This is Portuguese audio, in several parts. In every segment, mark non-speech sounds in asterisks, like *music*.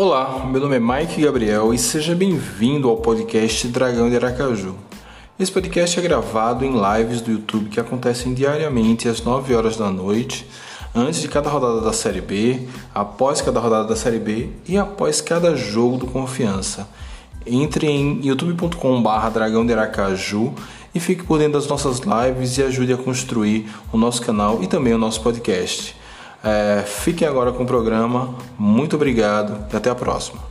Olá, meu nome é Mike Gabriel e seja bem-vindo ao podcast Dragão de Aracaju. Esse podcast é gravado em lives do YouTube que acontecem diariamente às 9 horas da noite, antes de cada rodada da Série B, após cada rodada da Série B e após cada jogo do Confiança. Entre em youtube.com.br Dragão de Aracaju e fique por dentro das nossas lives e ajude a construir o nosso canal e também o nosso podcast. É, fiquem agora com o programa. Muito obrigado e até a próxima.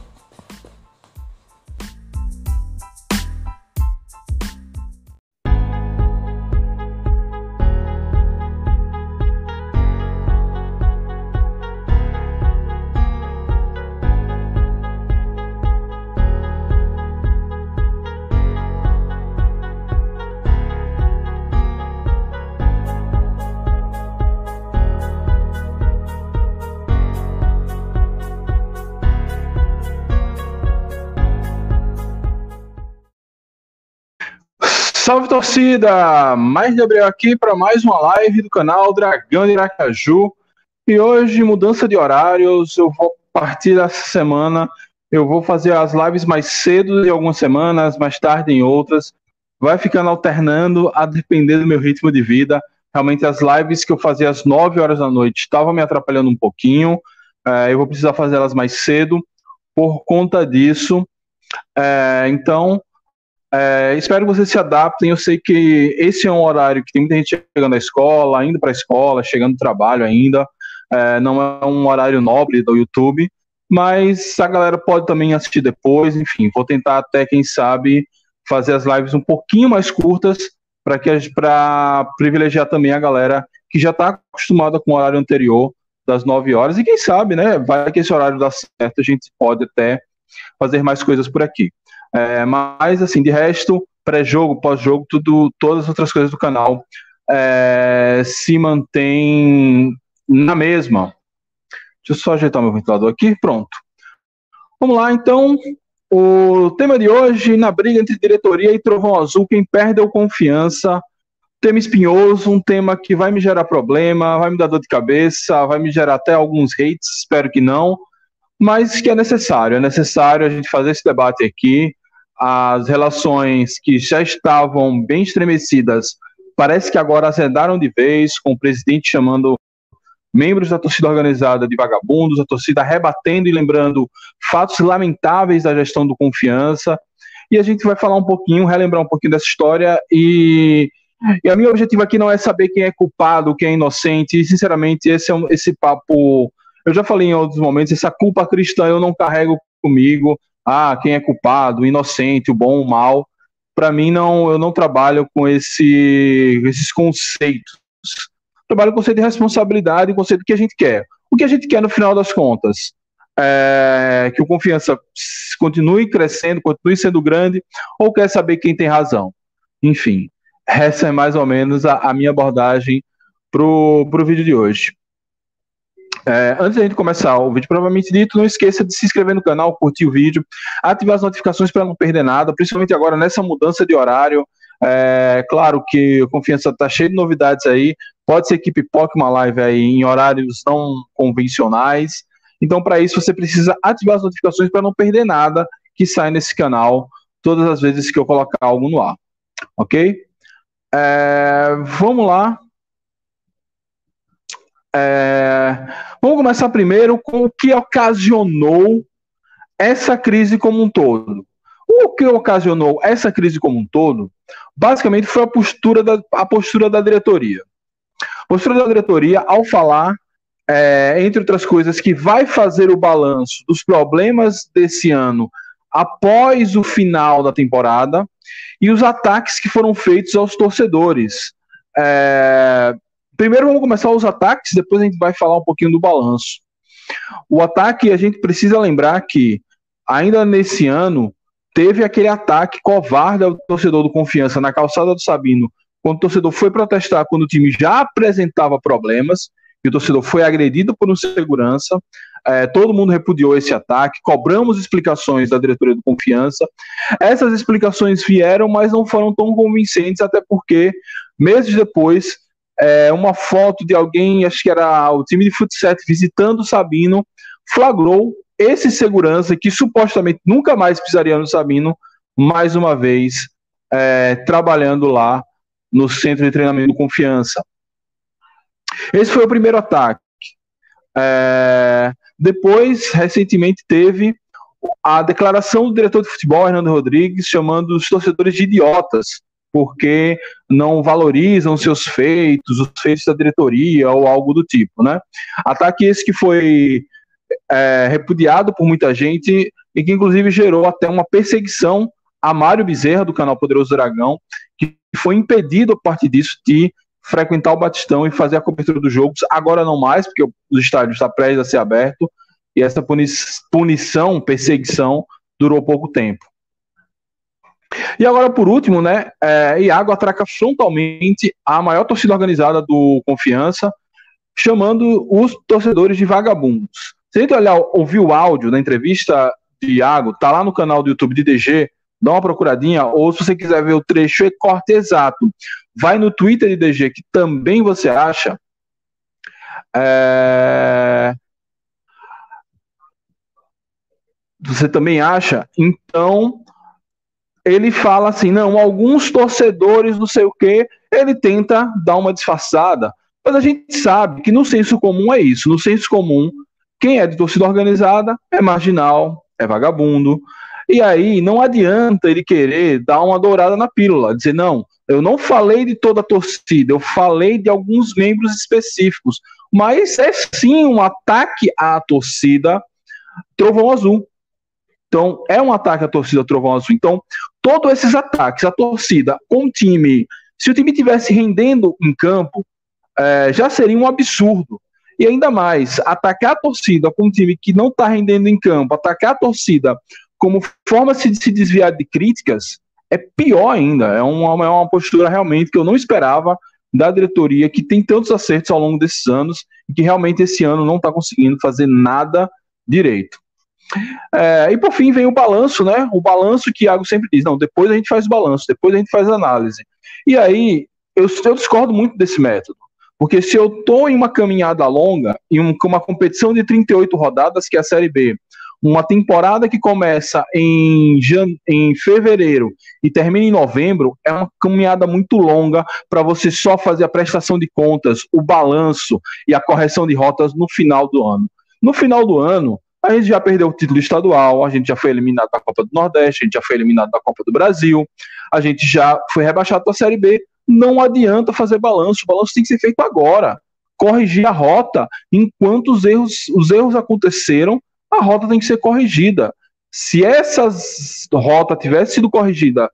Torcida! Mais Gabriel aqui para mais uma live do canal Dragão de Iracaju. E hoje, mudança de horários, eu vou partir dessa semana, eu vou fazer as lives mais cedo em algumas semanas, mais tarde em outras. Vai ficando alternando a depender do meu ritmo de vida. Realmente as lives que eu fazia às 9 horas da noite estavam me atrapalhando um pouquinho. É, eu vou precisar fazer elas mais cedo por conta disso. É, então, é, espero que vocês se adaptem. Eu sei que esse é um horário que tem muita gente chegando à escola, indo para a escola, chegando do trabalho ainda. É, não é um horário nobre do YouTube, mas a galera pode também assistir depois. Enfim, vou tentar até, quem sabe, fazer as lives um pouquinho mais curtas para privilegiar também a galera que já está acostumada com o horário anterior das 9 horas. E quem sabe, né? Vai que esse horário dá certo, a gente pode até fazer mais coisas por aqui. É, mas, assim, de resto, pré-jogo, pós-jogo, tudo, todas as outras coisas do canal é, se mantém na mesma. Deixa eu só ajeitar meu ventilador aqui, pronto. Vamos lá, então. O tema de hoje, na briga entre diretoria e Trovão Azul, quem perdeu confiança. Tema espinhoso, um tema que vai me gerar problema, vai me dar dor de cabeça, vai me gerar até alguns hates, espero que não mas que é necessário. É necessário a gente fazer esse debate aqui. As relações que já estavam bem estremecidas parece que agora azendaram de vez, com o presidente chamando membros da torcida organizada de vagabundos, a torcida rebatendo e lembrando fatos lamentáveis da gestão do Confiança. E a gente vai falar um pouquinho, relembrar um pouquinho dessa história e e o meu objetivo aqui não é saber quem é culpado, quem é inocente, e sinceramente esse é um, esse papo eu já falei em outros momentos, essa culpa cristã eu não carrego comigo. Ah, quem é culpado, o inocente, o bom, o mal. Para mim, não, eu não trabalho com esse, esses conceitos. Trabalho com o conceito de responsabilidade, o conceito que a gente quer. O que a gente quer no final das contas? É que o confiança continue crescendo, continue sendo grande, ou quer saber quem tem razão? Enfim, essa é mais ou menos a, a minha abordagem para o vídeo de hoje. É, antes da gente começar o vídeo, provavelmente dito, não esqueça de se inscrever no canal, curtir o vídeo, ativar as notificações para não perder nada, principalmente agora nessa mudança de horário. É, claro que a Confiança está cheia de novidades aí, pode ser que pipoque uma live aí em horários não convencionais. Então, para isso, você precisa ativar as notificações para não perder nada que sai nesse canal todas as vezes que eu colocar algo no ar. Ok? É, vamos lá. É, vamos começar primeiro com o que ocasionou essa crise como um todo. O que ocasionou essa crise como um todo, basicamente, foi a postura da, a postura da diretoria. A postura da diretoria, ao falar, é, entre outras coisas, que vai fazer o balanço dos problemas desse ano após o final da temporada e os ataques que foram feitos aos torcedores. É, Primeiro vamos começar os ataques, depois a gente vai falar um pouquinho do balanço. O ataque, a gente precisa lembrar que ainda nesse ano teve aquele ataque covarde ao torcedor do Confiança na calçada do Sabino, quando o torcedor foi protestar quando o time já apresentava problemas, e o torcedor foi agredido por um segurança. É, todo mundo repudiou esse ataque, cobramos explicações da diretoria do Confiança. Essas explicações vieram, mas não foram tão convincentes, até porque meses depois é, uma foto de alguém, acho que era o time de futsal visitando o Sabino, flagrou esse segurança que supostamente nunca mais pisaria no Sabino, mais uma vez é, trabalhando lá no centro de treinamento de confiança. Esse foi o primeiro ataque. É, depois, recentemente, teve a declaração do diretor de futebol, Hernando Rodrigues, chamando os torcedores de idiotas, porque não valorizam seus feitos, os feitos da diretoria ou algo do tipo, né? Ataque esse que foi é, repudiado por muita gente e que inclusive gerou até uma perseguição a Mário Bezerra, do canal Poderoso Dragão, que foi impedido a partir disso de frequentar o Batistão e fazer a cobertura dos jogos, agora não mais, porque o estádio está prestes a ser aberto, e essa punição, perseguição, durou pouco tempo. E agora, por último, né, é, Iago atraca frontalmente a maior torcida organizada do Confiança, chamando os torcedores de vagabundos. Se a gente olhar, ouvir o áudio da entrevista de Iago, tá lá no canal do YouTube de DG, dá uma procuradinha, ou se você quiser ver o trecho e corte exato, vai no Twitter de DG, que também você acha. É... Você também acha? Então, ele fala assim: não, alguns torcedores, não sei o quê, ele tenta dar uma disfarçada. Mas a gente sabe que no senso comum é isso. No senso comum, quem é de torcida organizada é marginal, é vagabundo. E aí não adianta ele querer dar uma dourada na pílula, dizer, não, eu não falei de toda a torcida, eu falei de alguns membros específicos. Mas é sim um ataque à torcida Trovão Azul. Então, é um ataque à torcida Trovão Azul. Então, todos esses ataques à torcida com o time, se o time tivesse rendendo em campo, é, já seria um absurdo. E ainda mais, atacar a torcida com um time que não está rendendo em campo, atacar a torcida como forma de se desviar de críticas, é pior ainda. É uma, é uma postura realmente que eu não esperava da diretoria, que tem tantos acertos ao longo desses anos, e que realmente esse ano não está conseguindo fazer nada direito. É, e por fim vem o balanço, né? O balanço que Iago sempre diz: não, depois a gente faz o balanço, depois a gente faz a análise. E aí eu, eu discordo muito desse método. Porque se eu estou em uma caminhada longa, em um, uma competição de 38 rodadas, que é a Série B, uma temporada que começa em, em fevereiro e termina em novembro, é uma caminhada muito longa para você só fazer a prestação de contas, o balanço e a correção de rotas no final do ano. No final do ano, a gente já perdeu o título estadual, a gente já foi eliminado da Copa do Nordeste, a gente já foi eliminado da Copa do Brasil, a gente já foi rebaixado para a Série B. Não adianta fazer balanço, o balanço tem que ser feito agora. Corrigir a rota enquanto os erros, os erros aconteceram, a rota tem que ser corrigida. Se essa rota tivesse sido corrigida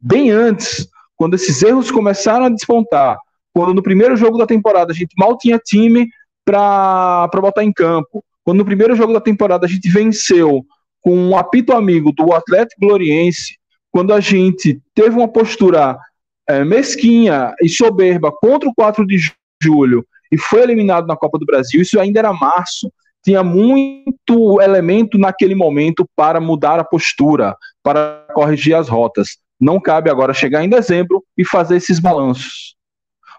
bem antes, quando esses erros começaram a despontar, quando no primeiro jogo da temporada a gente mal tinha time para botar em campo, quando no primeiro jogo da temporada a gente venceu com um apito amigo do Atlético Gloriense, quando a gente teve uma postura é, mesquinha e soberba contra o 4 de julho e foi eliminado na Copa do Brasil, isso ainda era março, tinha muito elemento naquele momento para mudar a postura, para corrigir as rotas. Não cabe agora chegar em dezembro e fazer esses balanços.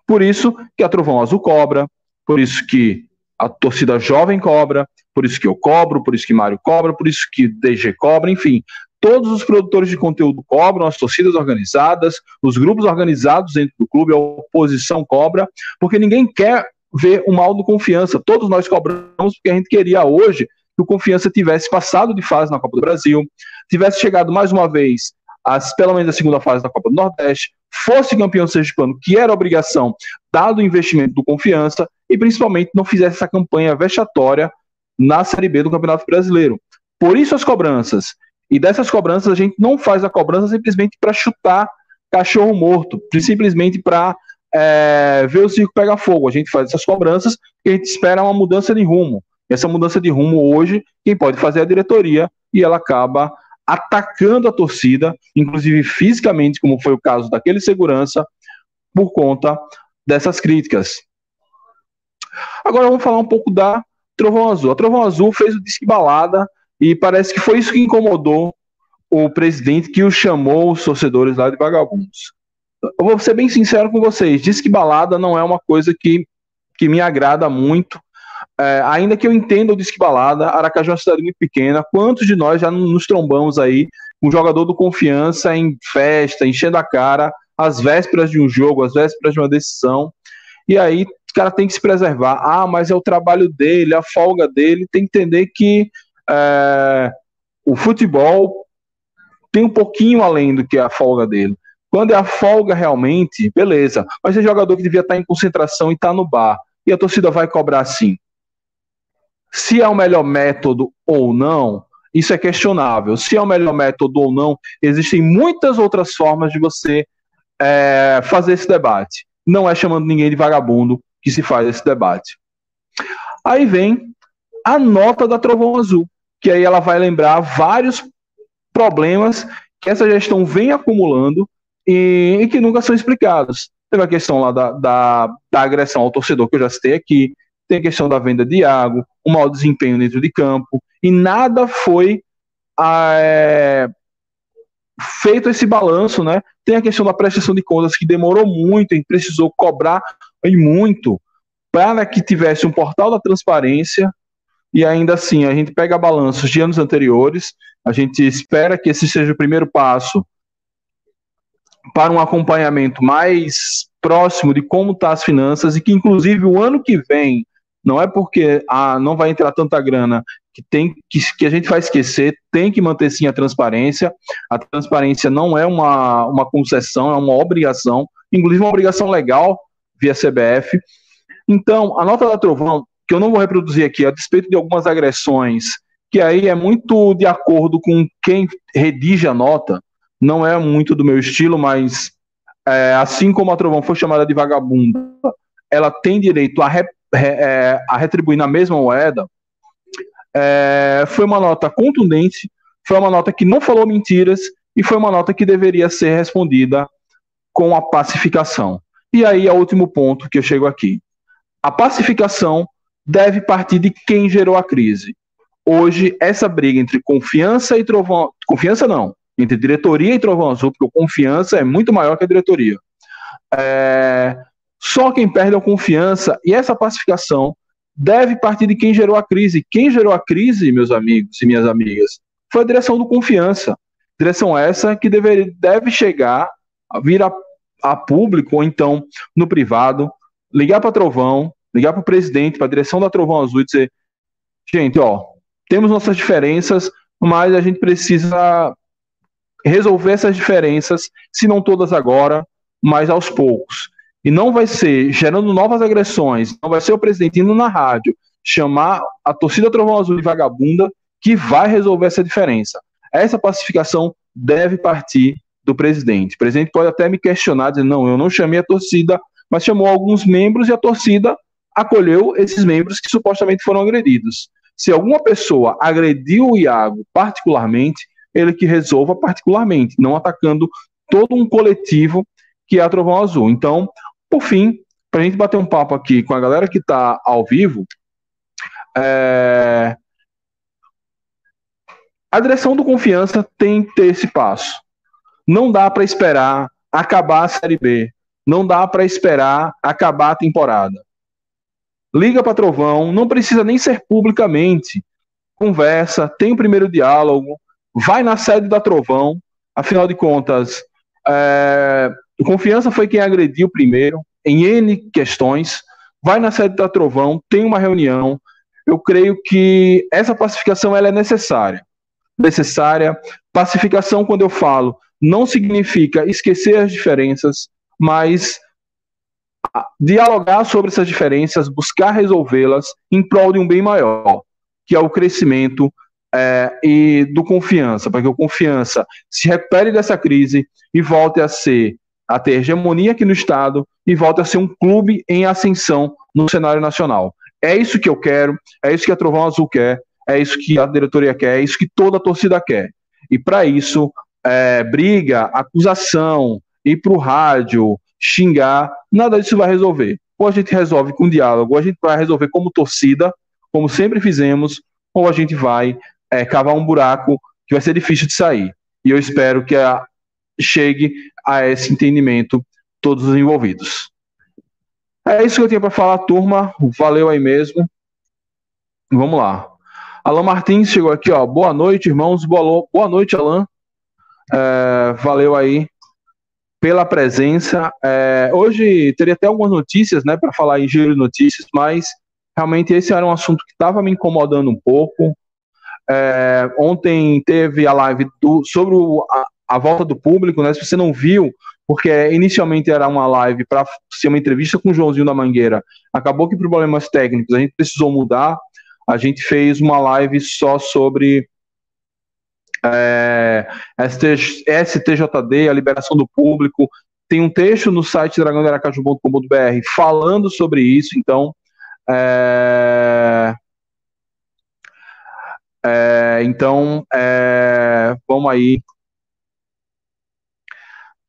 Por isso que a Trovão Azul cobra, por isso que a torcida jovem cobra, por isso que eu cobro, por isso que Mário cobra, por isso que DG cobra, enfim. Todos os produtores de conteúdo cobram, as torcidas organizadas, os grupos organizados dentro do clube, a oposição cobra, porque ninguém quer ver o mal do confiança. Todos nós cobramos porque a gente queria hoje que o confiança tivesse passado de fase na Copa do Brasil, tivesse chegado mais uma vez as, pelo menos a segunda fase da Copa do Nordeste, fosse campeão sergipano, que era obrigação, dado o investimento do confiança, e principalmente não fizesse essa campanha vexatória na Série B do Campeonato Brasileiro. Por isso as cobranças. E dessas cobranças a gente não faz a cobrança simplesmente para chutar cachorro morto, simplesmente para é, ver o circo pegar fogo. A gente faz essas cobranças e a gente espera uma mudança de rumo. Essa mudança de rumo hoje, quem pode fazer é a diretoria e ela acaba atacando a torcida, inclusive fisicamente, como foi o caso daquele segurança, por conta dessas críticas. Agora vamos falar um pouco da Trovão Azul. A Trovão Azul fez o disque balada e parece que foi isso que incomodou o presidente que o chamou os torcedores lá de vagabundos. Eu vou ser bem sincero com vocês, disque balada não é uma coisa que, que me agrada muito, é, ainda que eu entenda o disque balada, Aracaju é uma cidade muito pequena. Quantos de nós já nos trombamos aí um jogador do confiança em festa, enchendo a cara, às vésperas de um jogo, às vésperas de uma decisão? E aí cara tem que se preservar. Ah, mas é o trabalho dele, a folga dele. Tem que entender que é, o futebol tem um pouquinho além do que a folga dele. Quando é a folga realmente, beleza. Mas é jogador que devia estar em concentração e está no bar. E a torcida vai cobrar sim. Se é o melhor método ou não, isso é questionável. Se é o melhor método ou não, existem muitas outras formas de você é, fazer esse debate. Não é chamando ninguém de vagabundo que se faz esse debate. Aí vem a nota da Trovão Azul, que aí ela vai lembrar vários problemas que essa gestão vem acumulando e, e que nunca são explicados. Teve a questão lá da, da, da agressão ao torcedor, que eu já citei aqui, tem a questão da venda de água, o mau desempenho dentro de campo, e nada foi é, feito esse balanço, né? Tem a questão da prestação de contas que demorou muito e precisou cobrar e muito para que tivesse um portal da transparência e ainda assim a gente pega balanços de anos anteriores, a gente espera que esse seja o primeiro passo para um acompanhamento mais próximo de como estão tá as finanças e que inclusive o ano que vem não é porque ah, não vai entrar tanta grana que tem que, que a gente vai esquecer, tem que manter sim a transparência. A transparência não é uma, uma concessão, é uma obrigação, inclusive uma obrigação legal via CBF. Então, a nota da Trovão, que eu não vou reproduzir aqui, a despeito de algumas agressões, que aí é muito de acordo com quem redige a nota, não é muito do meu estilo, mas é, assim como a Trovão foi chamada de vagabunda, ela tem direito a é, a retribuir na mesma moeda, é, foi uma nota contundente, foi uma nota que não falou mentiras e foi uma nota que deveria ser respondida com a pacificação. E aí é o último ponto que eu chego aqui. A pacificação deve partir de quem gerou a crise. Hoje, essa briga entre confiança e trovão. Confiança não, entre diretoria e trovão azul, porque confiança é muito maior que a diretoria. É, só quem perde a confiança e essa pacificação deve partir de quem gerou a crise. Quem gerou a crise, meus amigos e minhas amigas, foi a direção do confiança. Direção essa que deve, deve chegar, vir a, a público ou então no privado, ligar para Trovão, ligar para o presidente, para a direção da Trovão Azul e dizer: gente, ó, temos nossas diferenças, mas a gente precisa resolver essas diferenças, se não todas agora, mas aos poucos. E não vai ser gerando novas agressões, não vai ser o presidente indo na rádio chamar a torcida Trovão Azul de vagabunda que vai resolver essa diferença. Essa pacificação deve partir do presidente. O presidente pode até me questionar, dizer, não, eu não chamei a torcida, mas chamou alguns membros e a torcida acolheu esses membros que supostamente foram agredidos. Se alguma pessoa agrediu o Iago particularmente, ele que resolva particularmente, não atacando todo um coletivo que é a Trovão Azul. Então, por fim, para a gente bater um papo aqui com a galera que está ao vivo, é... a direção do Confiança tem que ter esse passo. Não dá para esperar acabar a Série B. Não dá para esperar acabar a temporada. Liga para Trovão, não precisa nem ser publicamente. Conversa, tem o primeiro diálogo, vai na sede da Trovão. Afinal de contas, é, Confiança foi quem agrediu primeiro, em N questões, vai na sede da Trovão, tem uma reunião. Eu creio que essa pacificação ela é necessária. Necessária. Pacificação, quando eu falo, não significa esquecer as diferenças, mas dialogar sobre essas diferenças, buscar resolvê-las em prol de um bem maior, que é o crescimento é, e do confiança, para que o confiança se recupere dessa crise e volte a ser a ter hegemonia aqui no estado e volte a ser um clube em ascensão no cenário nacional. É isso que eu quero, é isso que a Trovão Azul quer, é isso que a diretoria quer, é isso que toda a torcida quer. E para isso, é, briga, acusação, ir para o rádio, xingar, nada disso vai resolver. Ou a gente resolve com diálogo, ou a gente vai resolver como torcida, como sempre fizemos, ou a gente vai é, cavar um buraco que vai ser difícil de sair. E eu espero que a, chegue a esse entendimento todos os envolvidos. É isso que eu tinha para falar, turma. Valeu aí mesmo. Vamos lá. Alan Martins chegou aqui, ó. Boa noite, irmãos. Boa, boa noite, Alan. É, valeu aí pela presença. É, hoje teria até algumas notícias, né, para falar em giro de notícias, mas realmente esse era um assunto que estava me incomodando um pouco. É, ontem teve a live do, sobre o, a, a, volta do público, né? Se você não viu, porque inicialmente era uma live para ser uma entrevista com o Joãozinho da Mangueira, acabou que por problemas técnicos a gente precisou mudar. A gente fez uma live só sobre é, STJD, a liberação do público. Tem um texto no site dragãoderacaju.com.br falando sobre isso, então. É, é, então, é, vamos aí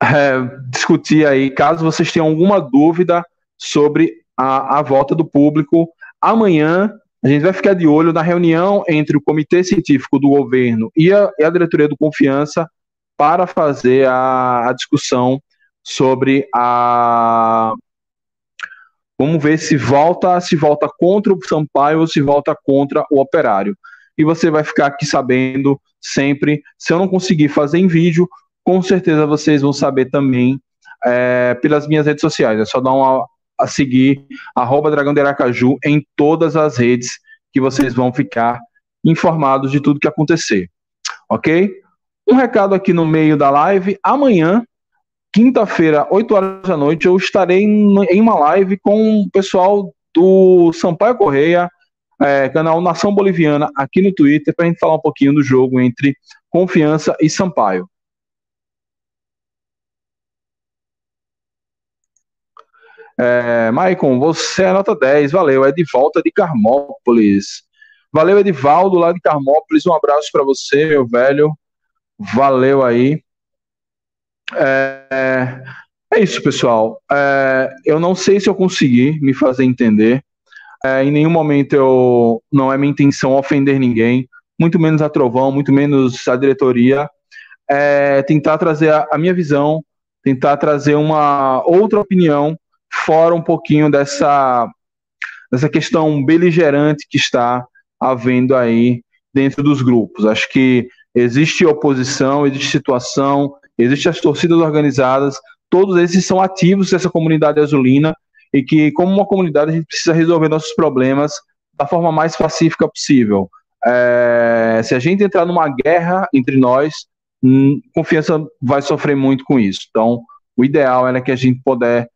é, discutir aí, caso vocês tenham alguma dúvida sobre a, a volta do público. Amanhã a gente vai ficar de olho na reunião entre o Comitê Científico do Governo e a, e a Diretoria do Confiança para fazer a, a discussão sobre a. Vamos ver se volta, se volta contra o Sampaio ou se volta contra o Operário. E você vai ficar aqui sabendo sempre. Se eu não conseguir fazer em vídeo, com certeza vocês vão saber também é, pelas minhas redes sociais. É só dar uma, a seguir arroba Dragão de Aracaju em todas as redes que vocês vão ficar informados de tudo que acontecer. Ok? Um recado aqui no meio da live. Amanhã, quinta-feira, 8 horas da noite, eu estarei em uma live com o pessoal do Sampaio Correia, é, canal Nação Boliviana, aqui no Twitter, para a gente falar um pouquinho do jogo entre Confiança e Sampaio. É, Maicon, você é nota 10, valeu. É de volta de Carmópolis. Valeu, Edivaldo, lá de Carmópolis. Um abraço para você, meu velho. Valeu aí. É, é isso, pessoal. É, eu não sei se eu consegui me fazer entender. É, em nenhum momento eu não é minha intenção ofender ninguém, muito menos a Trovão, muito menos a diretoria. É, tentar trazer a, a minha visão, tentar trazer uma outra opinião fora um pouquinho dessa, dessa questão beligerante que está havendo aí dentro dos grupos. Acho que existe oposição, existe situação, existem as torcidas organizadas, todos esses são ativos dessa comunidade azulina e que, como uma comunidade, a gente precisa resolver nossos problemas da forma mais pacífica possível. É, se a gente entrar numa guerra entre nós, hum, confiança vai sofrer muito com isso. Então, o ideal é que a gente puder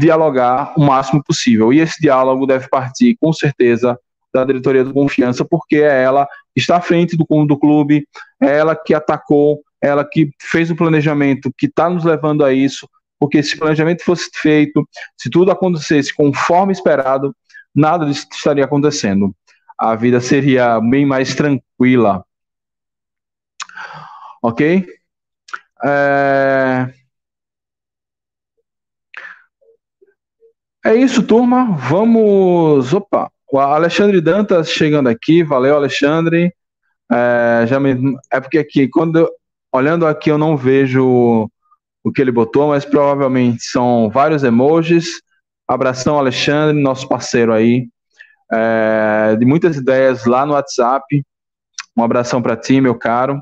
dialogar o máximo possível. E esse diálogo deve partir, com certeza, da diretoria do Confiança, porque é ela que está à frente do, do clube, é ela que atacou, ela que fez o planejamento que está nos levando a isso, porque se o planejamento fosse feito, se tudo acontecesse conforme esperado, nada disso estaria acontecendo. A vida seria bem mais tranquila. Ok? É... É isso, turma. Vamos. Opa! O Alexandre Dantas chegando aqui. Valeu, Alexandre. É, já me... é porque aqui, quando olhando aqui, eu não vejo o que ele botou, mas provavelmente são vários emojis. Abração, Alexandre, nosso parceiro aí, é, de muitas ideias lá no WhatsApp. Um abração para ti, meu caro.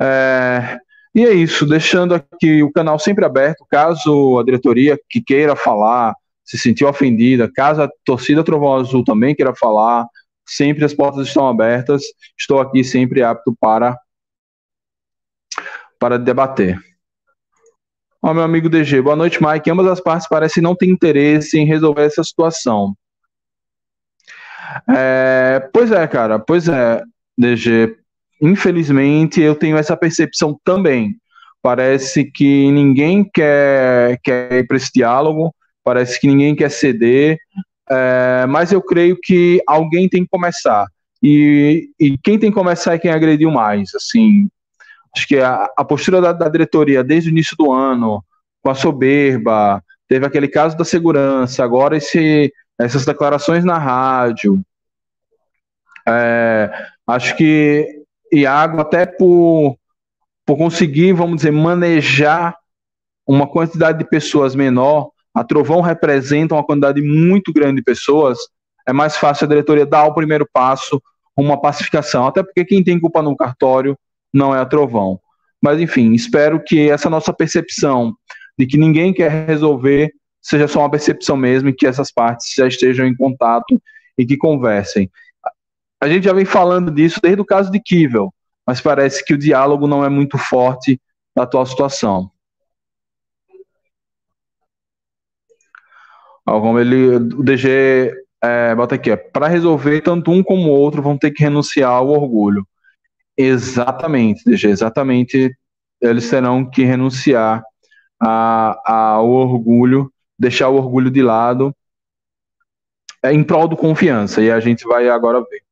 É, e é isso, deixando aqui o canal sempre aberto, caso a diretoria que queira falar, se sentiu ofendida, caso a torcida Trovão Azul também queira falar, sempre as portas estão abertas. Estou aqui sempre apto para para debater. Ó, meu amigo DG, boa noite, Mike. Ambas as partes parecem não ter interesse em resolver essa situação. É, pois é, cara, pois é, DG infelizmente, eu tenho essa percepção também. Parece que ninguém quer, quer ir para esse diálogo, parece que ninguém quer ceder, é, mas eu creio que alguém tem que começar. E, e quem tem que começar é quem agrediu mais. Assim, acho que a, a postura da, da diretoria desde o início do ano, com a soberba, teve aquele caso da segurança, agora esse, essas declarações na rádio. É, acho que Iago, até por, por conseguir, vamos dizer, manejar uma quantidade de pessoas menor, a Trovão representa uma quantidade muito grande de pessoas, é mais fácil a diretoria dar o primeiro passo, uma pacificação, até porque quem tem culpa no cartório não é a Trovão. Mas enfim, espero que essa nossa percepção de que ninguém quer resolver seja só uma percepção mesmo e que essas partes já estejam em contato e que conversem. A gente já vem falando disso desde o caso de Kivel, mas parece que o diálogo não é muito forte na atual situação. como ele, o DG é, bota aqui, para resolver tanto um como o outro vão ter que renunciar ao orgulho. Exatamente, DG, exatamente. Eles terão que renunciar ao orgulho, deixar o orgulho de lado é, em prol do confiança. E a gente vai agora ver.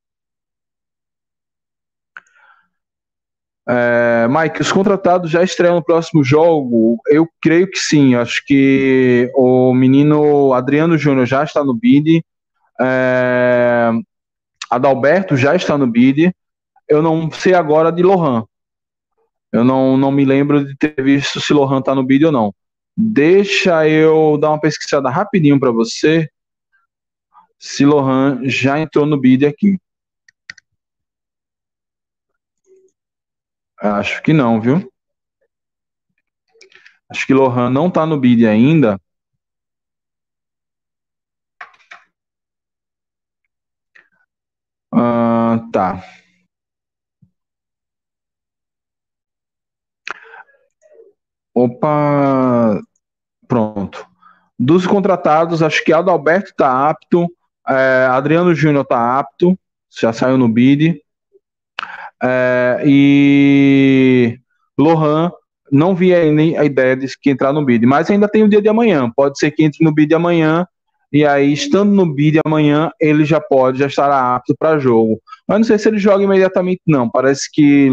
É, Mike, os contratados já estreiam no próximo jogo? Eu creio que sim. Acho que o menino Adriano Júnior já está no bid. É, Adalberto já está no bid. Eu não sei agora de Lohan. Eu não, não me lembro de ter visto se Lohan está no bid ou não. Deixa eu dar uma pesquisada rapidinho para você. Se Lohan já entrou no bid aqui. Acho que não, viu? Acho que Lohan não tá no bid ainda. Ah, tá. Opa, pronto. Dos contratados, acho que Adalberto tá apto, é, Adriano Júnior tá apto, já saiu no bid. É, e Lohan não vi ainda a ideia de que entrar no bid, mas ainda tem o dia de amanhã. Pode ser que entre no bid amanhã e aí estando no bid amanhã ele já pode, já estará apto para jogo. Mas não sei se ele joga imediatamente não. Parece que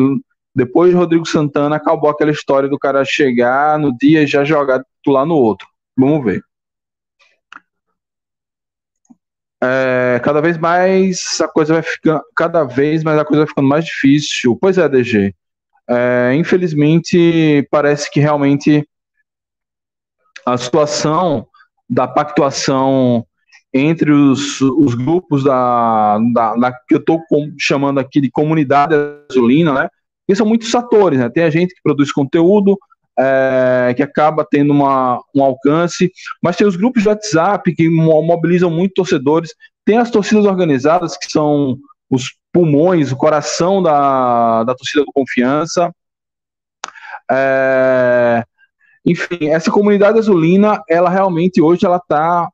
depois de Rodrigo Santana acabou aquela história do cara chegar no dia e já jogar lá no outro. Vamos ver. É, cada vez mais a coisa vai ficando, cada vez mais a coisa vai ficando mais difícil. Pois é, DG. É, infelizmente, parece que realmente a situação da pactuação entre os, os grupos da, da, da que eu estou chamando aqui de comunidade azulina, né? Que são muitos atores, né? Tem a gente que produz conteúdo, é, que acaba tendo uma, um alcance, mas tem os grupos de WhatsApp que mobilizam muito torcedores, tem as torcidas organizadas, que são os pulmões, o coração da, da torcida do Confiança. É, enfim, essa comunidade azulina, ela realmente hoje ela está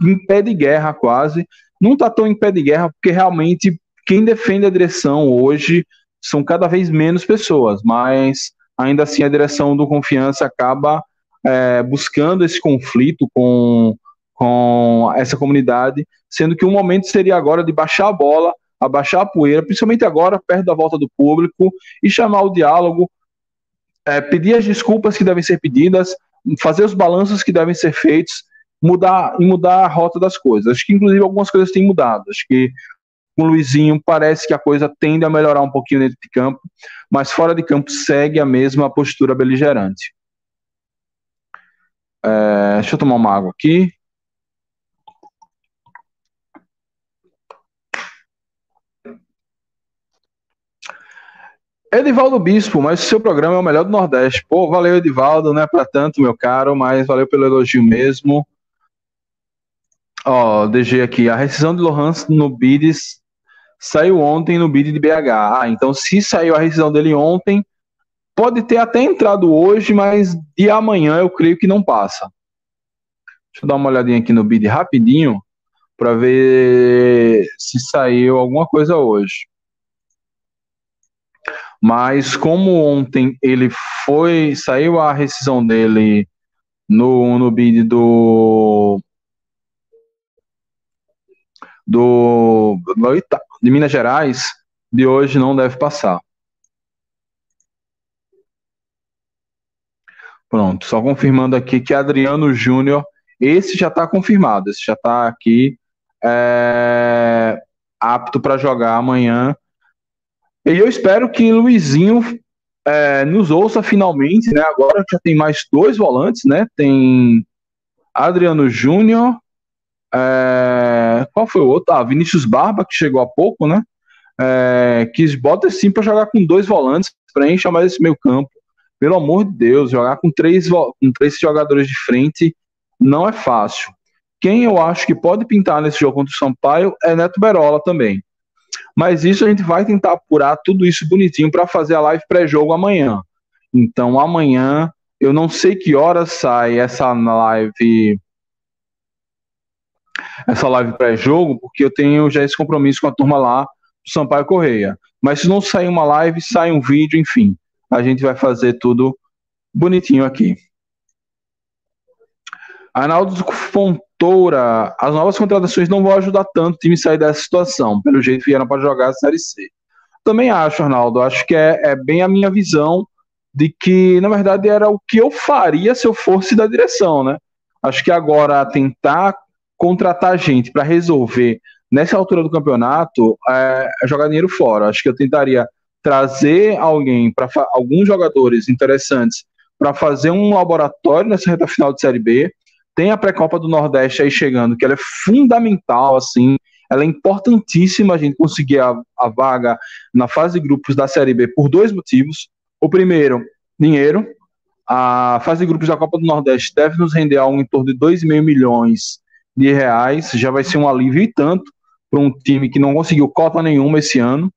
em pé de guerra quase. Não está tão em pé de guerra, porque realmente quem defende a direção hoje são cada vez menos pessoas, mas ainda assim a direção do Confiança acaba é, buscando esse conflito com, com essa comunidade, sendo que o momento seria agora de baixar a bola, abaixar a poeira, principalmente agora, perto da volta do público, e chamar o diálogo, é, pedir as desculpas que devem ser pedidas, fazer os balanços que devem ser feitos, mudar e mudar a rota das coisas. Acho que inclusive algumas coisas têm mudado. Acho que com o Luizinho parece que a coisa tende a melhorar um pouquinho dentro de campo, mas fora de campo segue a mesma postura beligerante. É, deixa eu tomar uma água aqui. Edivaldo Bispo, mas o seu programa é o melhor do Nordeste. Pô, valeu, Edivaldo, não é para tanto, meu caro, mas valeu pelo elogio mesmo. Ó, DG aqui, a rescisão de Lohan no Bides saiu ontem no bid de BH. Ah, então se saiu a rescisão dele ontem, pode ter até entrado hoje, mas de amanhã eu creio que não passa. Deixa eu dar uma olhadinha aqui no bid rapidinho para ver se saiu alguma coisa hoje. Mas como ontem ele foi, saiu a rescisão dele no, no bid do do, de Minas Gerais de hoje não deve passar. Pronto, só confirmando aqui que Adriano Júnior, esse já está confirmado, esse já está aqui é, apto para jogar amanhã. E eu espero que Luizinho é, nos ouça finalmente, né? Agora já tem mais dois volantes, né? Tem Adriano Júnior É, qual foi o outro? Ah, Vinícius Barba, que chegou há pouco, né? É, que bota sim para jogar com dois volantes, preencha mais esse meio campo. Pelo amor de Deus, jogar com três, com três jogadores de frente não é fácil. Quem eu acho que pode pintar nesse jogo contra o Sampaio é Neto Berola também. Mas isso a gente vai tentar apurar tudo isso bonitinho para fazer a live pré-jogo amanhã. Então amanhã eu não sei que hora sai essa live essa live pré-jogo, porque eu tenho já esse compromisso com a turma lá do Sampaio Correia. Mas se não sair uma live, sai um vídeo, enfim. A gente vai fazer tudo bonitinho aqui. Arnaldo Fontoura, as novas contratações não vão ajudar tanto o time a sair dessa situação. Pelo jeito vieram para jogar a Série C. Também acho, Arnaldo, acho que é, é bem a minha visão de que, na verdade, era o que eu faria se eu fosse da direção, né? Acho que agora tentar contratar gente para resolver nessa altura do campeonato é, é, jogar dinheiro fora. Acho que eu tentaria trazer alguém para alguns jogadores interessantes para fazer um laboratório nessa reta final de Série B. Tem a pré-copa do Nordeste aí chegando, que ela é fundamental, assim, ela é importantíssima a gente conseguir a, a vaga na fase de grupos da Série B por dois motivos. O primeiro, dinheiro. A fase de grupos da Copa do Nordeste deve nos render algo em torno de 2,5 milhões de reais. Já vai ser um alívio e tanto para um time que não conseguiu cota nenhuma esse ano.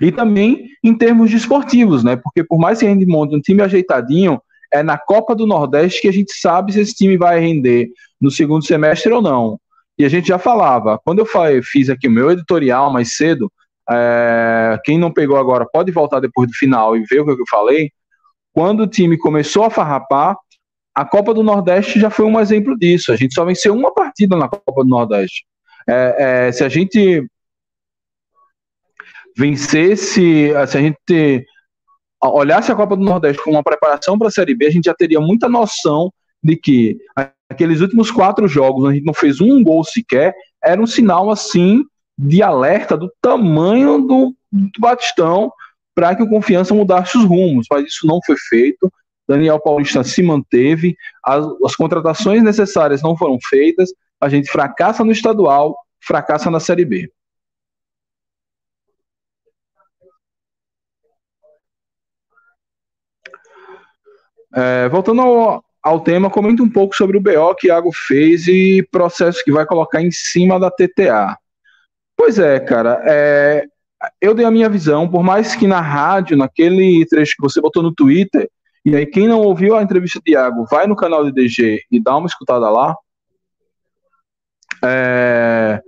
E também em termos de esportivos, né? Porque por mais que a gente monte um time ajeitadinho, é na Copa do Nordeste que a gente sabe se esse time vai render no segundo semestre ou não. E a gente já falava, quando eu fiz aqui o meu editorial mais cedo, é, quem não pegou agora pode voltar depois do final e ver o que eu falei. Quando o time começou a farrapar, a Copa do Nordeste já foi um exemplo disso. A gente só venceu uma partida na Copa do Nordeste. É, é, se a gente vencesse, se a gente olhasse a Copa do Nordeste como uma preparação para a Série B, a gente já teria muita noção de que aqueles últimos quatro jogos, a gente não fez um gol sequer, era um sinal assim de alerta do tamanho do, do Batistão para que o Confiança mudasse os rumos, mas isso não foi feito. Daniel Paulista se manteve, as, as contratações necessárias não foram feitas, a gente fracassa no estadual, fracassa na Série B. É, voltando ao, ao tema, comente um pouco sobre o BO que Iago fez e processo que vai colocar em cima da TTA. Pois é, cara. É, eu dei a minha visão, por mais que na rádio, naquele trecho que você botou no Twitter, e aí quem não ouviu a entrevista de Iago, vai no canal de DG e dá uma escutada lá. É,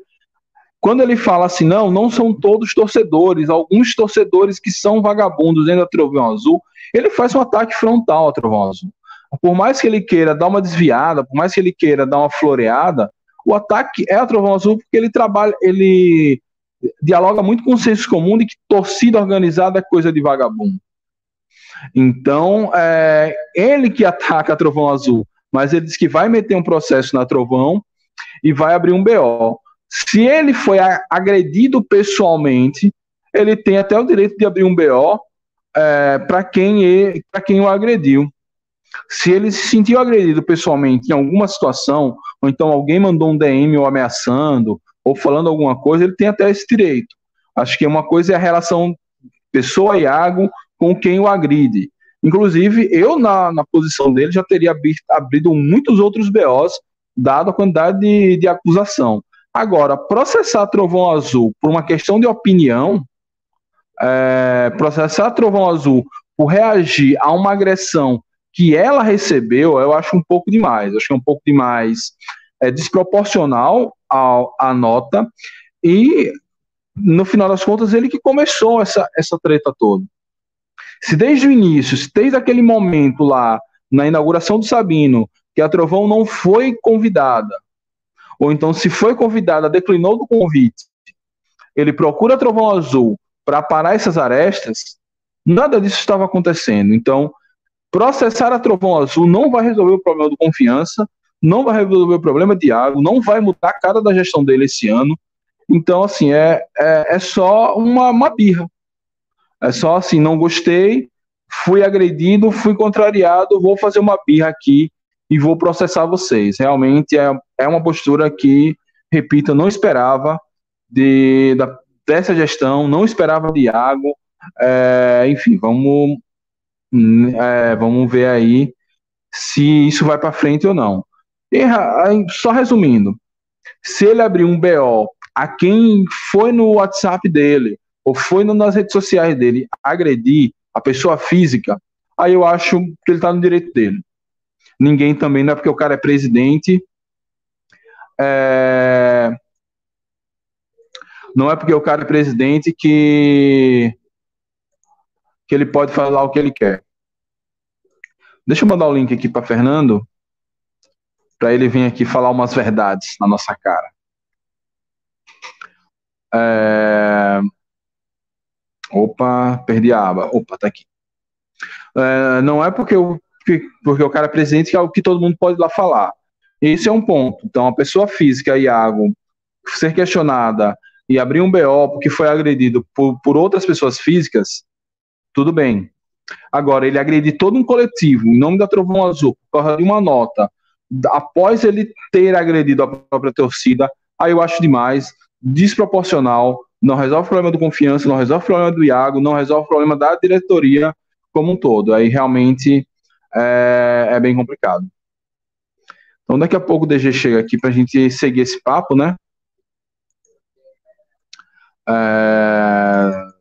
quando ele fala assim, não, não são todos torcedores, alguns torcedores que são vagabundos dentro da Trovão Azul, ele faz um ataque frontal à Trovão Azul. Por mais que ele queira dar uma desviada, por mais que ele queira dar uma floreada, o ataque é a Trovão Azul porque ele trabalha, ele dialoga muito com o senso comum de que torcida organizada é coisa de vagabundo. Então, é ele que ataca a Trovão Azul, mas ele diz que vai meter um processo na Trovão e vai abrir um BO. Se ele foi agredido pessoalmente, ele tem até o direito de abrir um BO é, para quem, quem o agrediu. Se ele se sentiu agredido pessoalmente em alguma situação, ou então alguém mandou um DM ou ameaçando, ou falando alguma coisa, ele tem até esse direito. Acho que uma coisa é a relação pessoa-iago com quem o agride. Inclusive, eu, na, na posição dele, já teria abrido, abrido muitos outros BOs, dado a quantidade de, de acusação. Agora, processar Trovão Azul por uma questão de opinião, é, processar Trovão Azul por reagir a uma agressão que ela recebeu, eu acho um pouco demais. Acho que é um pouco demais é, desproporcional à nota. E, no final das contas, ele que começou essa, essa treta toda. Se desde o início, se desde aquele momento lá, na inauguração do Sabino, que a Trovão não foi convidada, ou então se foi convidada, declinou do convite, ele procura Trovão Azul para parar essas arestas, nada disso estava acontecendo. Então, Processar a Trovão Azul não vai resolver o problema do confiança, não vai resolver o problema de água, não vai mudar a cara da gestão dele esse ano. Então, assim, é, é, é só uma, uma birra. É só assim, não gostei, fui agredido, fui contrariado, vou fazer uma birra aqui e vou processar vocês. Realmente é, é uma postura que, repito, não esperava de, da, dessa gestão, não esperava de Iago. É, enfim, vamos, é, vamos ver aí se isso vai para frente ou não. E, só resumindo, se ele abrir um BO a quem foi no WhatsApp dele ou foi nas redes sociais dele agredir a pessoa física, aí eu acho que ele está no direito dele. Ninguém também, não é porque o cara é presidente. É... Não é porque o cara é presidente que que ele pode falar o que ele quer. Deixa eu mandar o link aqui para Fernando, para ele vir aqui falar umas verdades na nossa cara. É... Opa, perdi a aba. Opa, tá aqui. É, não é porque, o, porque o cara é presidente que é o que todo mundo pode lá falar. Esse é um ponto. Então, a pessoa física, Iago, ser questionada e abrir um BO porque foi agredido por, por outras pessoas físicas, tudo bem. Agora, ele agredir todo um coletivo em nome da Trovão Azul por causa de uma nota, após ele ter agredido a própria torcida, aí eu acho demais, desproporcional, não resolve o problema do confiança, não resolve o problema do Iago, não resolve o problema da diretoria como um todo. Aí realmente é, é bem complicado. Então daqui a pouco o DG chega aqui para a gente seguir esse papo, né? É...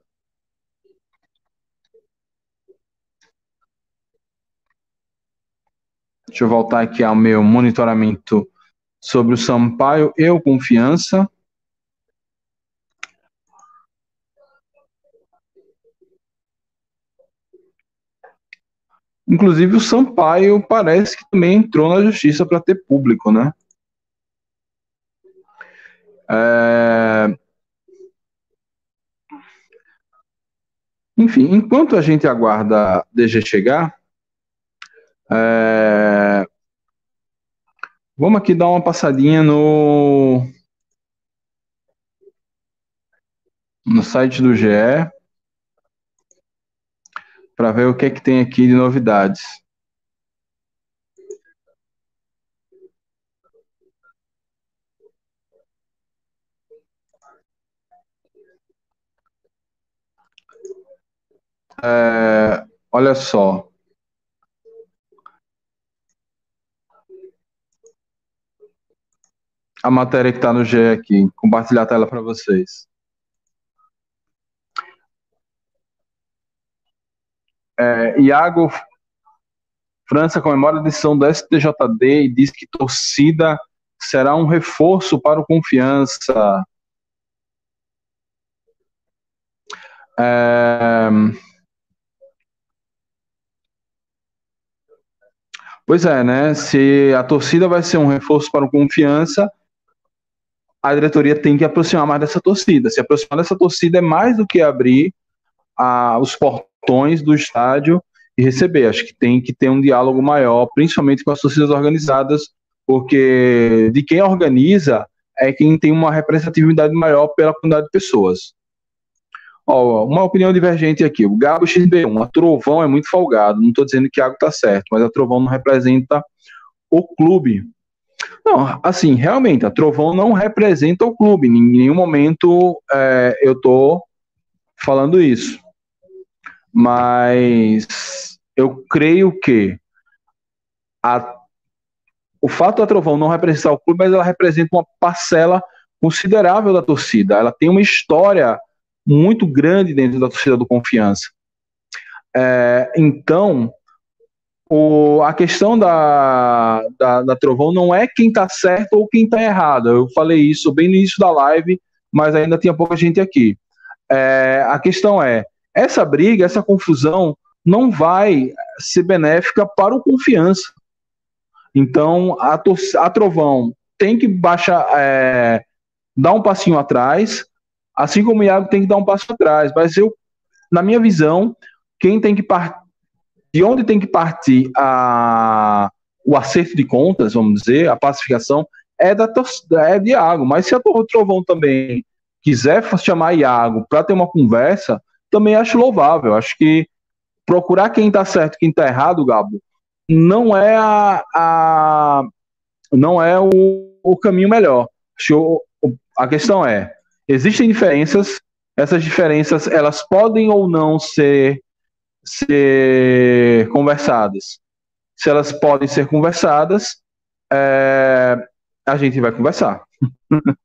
Deixa eu voltar aqui ao meu monitoramento sobre o Sampaio e o Confiança. Inclusive o Sampaio parece que também entrou na justiça para ter público, né? É... Enfim, enquanto a gente aguarda DG chegar, é... vamos aqui dar uma passadinha no. No site do GE para ver o que, é que tem aqui de novidades. É, olha só. A matéria que está no G aqui, compartilhar a tela para vocês. É, Iago França comemora a decisão do STJD e diz que torcida será um reforço para o confiança. É... Pois é, né? Se a torcida vai ser um reforço para o confiança, a diretoria tem que aproximar mais dessa torcida. Se aproximar dessa torcida é mais do que abrir a, os portões portões do estádio e receber. Acho que tem que ter um diálogo maior, principalmente com as torcidas organizadas, porque de quem organiza é quem tem uma representatividade maior pela quantidade de pessoas. Ó, uma opinião divergente aqui. O Gabo XB1, a Trovão é muito folgado. Não estou dizendo que Iago está certo, mas a Trovão não representa o clube. Não, assim, realmente, a Trovão não representa o clube. Em nenhum momento é, eu estou falando isso mas eu creio que a, o fato da Trovão não representar o clube, mas ela representa uma parcela considerável da torcida. Ela tem uma história muito grande dentro da torcida do Confiança. É, então, o, a questão da, da, da, Trovão não é quem está certo ou quem está errado. Eu falei isso bem no início da live, mas ainda tinha pouca gente aqui. É, a questão é essa briga, essa confusão não vai ser benéfica para o confiança. Então, a, a Trovão tem que baixar, é, dar um passinho atrás, assim como o Iago tem que dar um passo atrás. Mas eu, na minha visão, quem tem que partir, de onde tem que partir a, o acerto de contas, vamos dizer, a pacificação, é da é de Iago. Mas se a Trovão também quiser chamar Iago para ter uma conversa, também acho louvável. Acho que procurar quem está certo, quem está errado, Gabo, não é a, a não é o, o caminho melhor. A questão é, existem diferenças, essas diferenças elas podem ou não ser, ser conversadas. Se elas podem ser conversadas, é, a gente vai conversar. *laughs*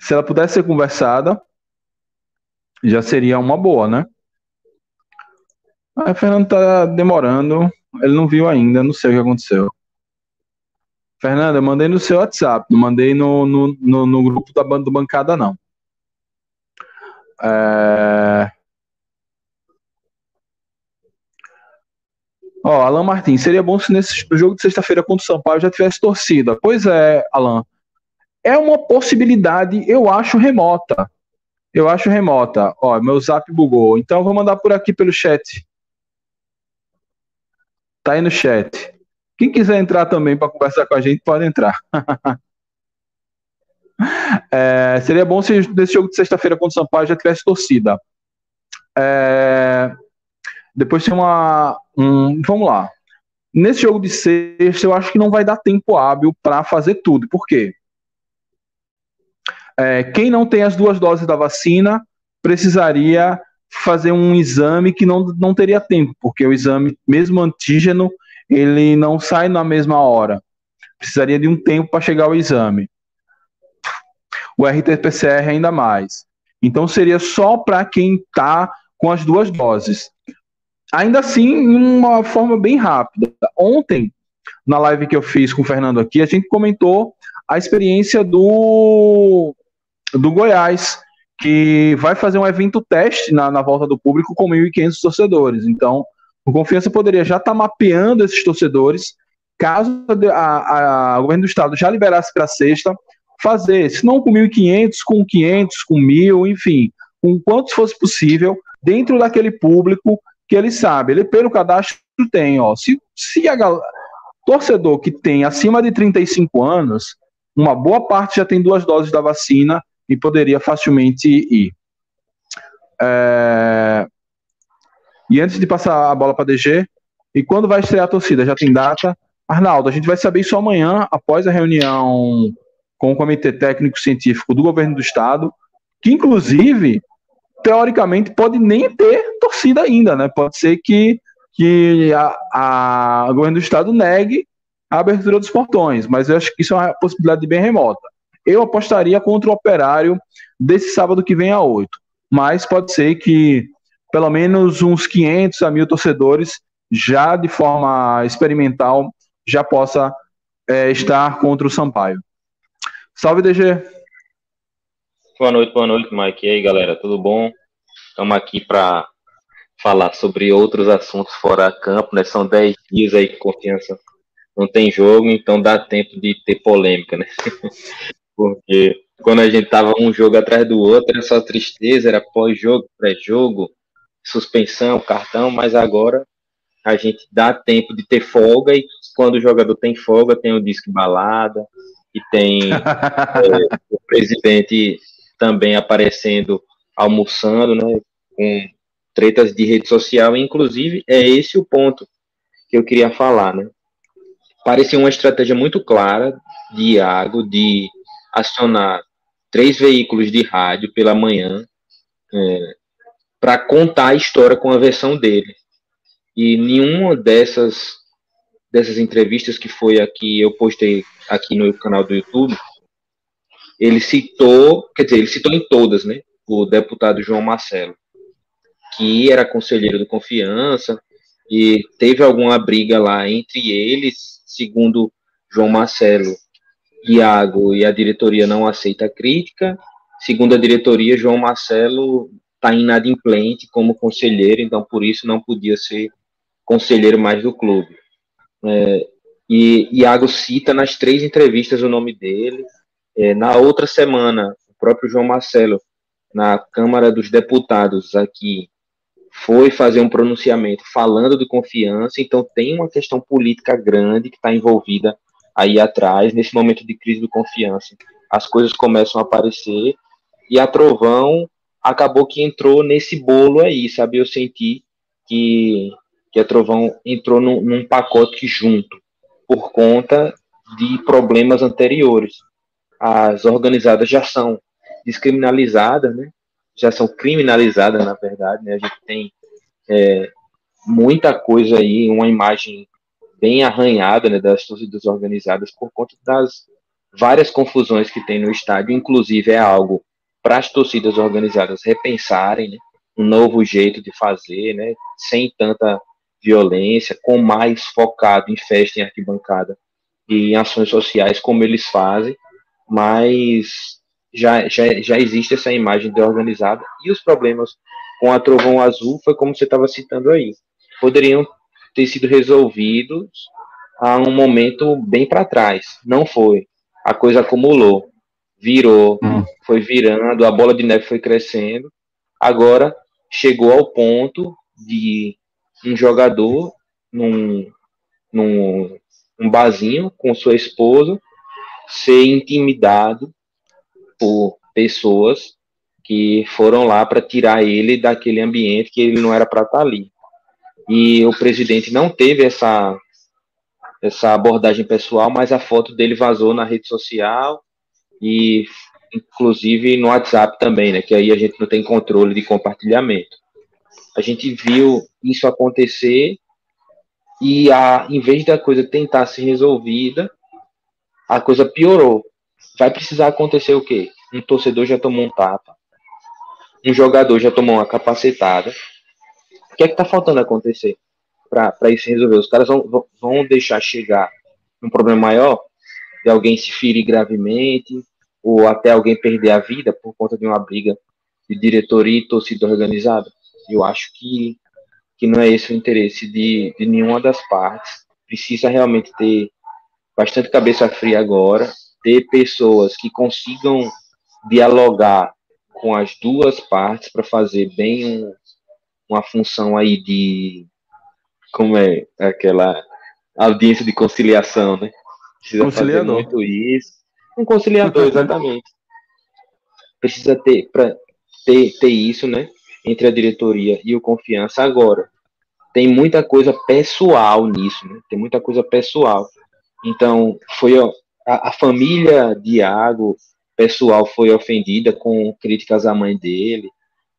Se ela pudesse ser conversada, já seria uma boa, né? A Fernando tá demorando, ele não viu ainda, não sei o que aconteceu. Fernanda, eu mandei no seu WhatsApp, não mandei no, no, no, no grupo da banda bancada, não. É... Ó, Alan Martins, seria bom se nesse jogo de sexta-feira contra o Sampaio já tivesse torcida. Pois é, Alan. É uma possibilidade, eu acho, remota. Eu acho remota. Ó, meu zap bugou. Então eu vou mandar por aqui pelo chat. Tá aí no chat. Quem quiser entrar também para conversar com a gente, pode entrar. *laughs* é, seria bom se nesse jogo de sexta-feira contra o Sampaio já tivesse torcida. É, depois tem uma. Um, vamos lá. Nesse jogo de sexta, eu acho que não vai dar tempo hábil para fazer tudo. Por quê? É, quem não tem as duas doses da vacina precisaria fazer um exame que não, não teria tempo, porque o exame, mesmo antígeno, ele não sai na mesma hora. Precisaria de um tempo para chegar ao exame. O RT-PCR ainda mais. Então seria só para quem está com as duas doses. Ainda assim, em uma forma bem rápida. Ontem, na live que eu fiz com o Fernando aqui, a gente comentou a experiência do, do Goiás, que vai fazer um evento teste na, na volta do público com 1.500 torcedores. Então, o Confiança poderia já estar tá mapeando esses torcedores, caso a, a, o governo do estado já liberasse para sexta, fazer, se não com 1.500, com 500, com 1.000, enfim, com quantos fosse possível, dentro daquele público que ele sabe. Ele, pelo cadastro, tem, ó, se, se a torcedor que tem acima de 35 anos, uma boa parte já tem duas doses da vacina e poderia facilmente ir. É, e antes de passar a bola para DG, e quando vai estrear a torcida? Já tem data? Arnaldo, a gente vai saber isso amanhã, após a reunião com o Comitê Técnico Científico do Governo do Estado, que inclusive, teoricamente, pode nem ter torcida ainda, né? Pode ser que, que a, a, o Governo do Estado negue a abertura dos portões, mas eu acho que isso é uma possibilidade bem remota. Eu apostaria contra o operário desse sábado que vem a 8, mas pode ser que pelo menos uns 500 a mil torcedores já de forma experimental já possa é, estar contra o Sampaio. Salve, DG! Boa noite, boa noite, Mike. E aí, galera, tudo bom? Estamos aqui para falar sobre outros assuntos fora campo, né? São 10 dias aí que confiança não tem jogo, então dá tempo de ter polêmica, né? *laughs* Porque quando a gente tava um jogo atrás do outro, era só tristeza, era pós-jogo, pré-jogo, suspensão, cartão, mas agora a gente dá tempo de ter folga e quando o jogador tem folga, tem o disco balada e tem *laughs* é, o presidente também aparecendo almoçando, né, com tretas de rede social, inclusive é esse o ponto que eu queria falar, né? Parecia uma estratégia muito clara de Iago de acionar três veículos de rádio pela manhã, é, para contar a história com a versão dele. E nenhuma dessas dessas entrevistas que foi aqui eu postei aqui no canal do YouTube, ele citou, quer dizer, ele citou em todas, né? O deputado João Marcelo, que era conselheiro do Confiança e teve alguma briga lá entre eles, segundo João Marcelo, Iago e a diretoria não aceita a crítica. Segundo a diretoria, João Marcelo está inadimplente como conselheiro, então por isso não podia ser conselheiro mais do clube. É, e Iago cita nas três entrevistas o nome dele. É, na outra semana, o próprio João Marcelo, na Câmara dos Deputados aqui, foi fazer um pronunciamento falando de confiança, então tem uma questão política grande que está envolvida aí atrás, nesse momento de crise de confiança. As coisas começam a aparecer e a Trovão acabou que entrou nesse bolo aí, sabe? Eu senti que que a Trovão entrou num, num pacote junto, por conta de problemas anteriores. As organizadas já são descriminalizadas, né? já são criminalizadas, na verdade. Né? A gente tem é, muita coisa aí, uma imagem bem arranhada né, das torcidas organizadas por conta das várias confusões que tem no estádio. Inclusive, é algo para as torcidas organizadas repensarem né, um novo jeito de fazer, né, sem tanta violência, com mais focado em festa, em arquibancada e em ações sociais, como eles fazem, mas já, já, já existe essa imagem de organizada e os problemas com a Trovão Azul foi como você estava citando aí. Poderiam ter sido resolvidos a um momento bem para trás. Não foi. A coisa acumulou, virou, hum. foi virando, a bola de neve foi crescendo. Agora chegou ao ponto de um jogador num, num um barzinho com sua esposa ser intimidado por pessoas que foram lá para tirar ele daquele ambiente que ele não era para estar tá ali. E o presidente não teve essa essa abordagem pessoal, mas a foto dele vazou na rede social e inclusive no WhatsApp também, né, que aí a gente não tem controle de compartilhamento. A gente viu isso acontecer e a, em vez da coisa tentar ser resolvida, a coisa piorou. Vai precisar acontecer o quê? Um torcedor já tomou um tapa, um jogador já tomou uma capacetada. O que é que tá faltando acontecer para isso resolver? Os caras vão, vão deixar chegar um problema maior de alguém se ferir gravemente ou até alguém perder a vida por conta de uma briga de diretoria e torcida organizada. Eu acho que, que não é esse o interesse de, de nenhuma das partes. Precisa realmente ter bastante cabeça fria agora, ter pessoas que consigam dialogar com as duas partes para fazer bem um, uma função aí de como é aquela audiência de conciliação, né? Precisa fazer muito isso. Um conciliador, exatamente. Precisa ter para ter, ter isso, né? Entre a diretoria e o confiança agora. Tem muita coisa pessoal nisso, né? Tem muita coisa pessoal. Então, foi a, a família de Iago pessoal foi ofendida com críticas à mãe dele,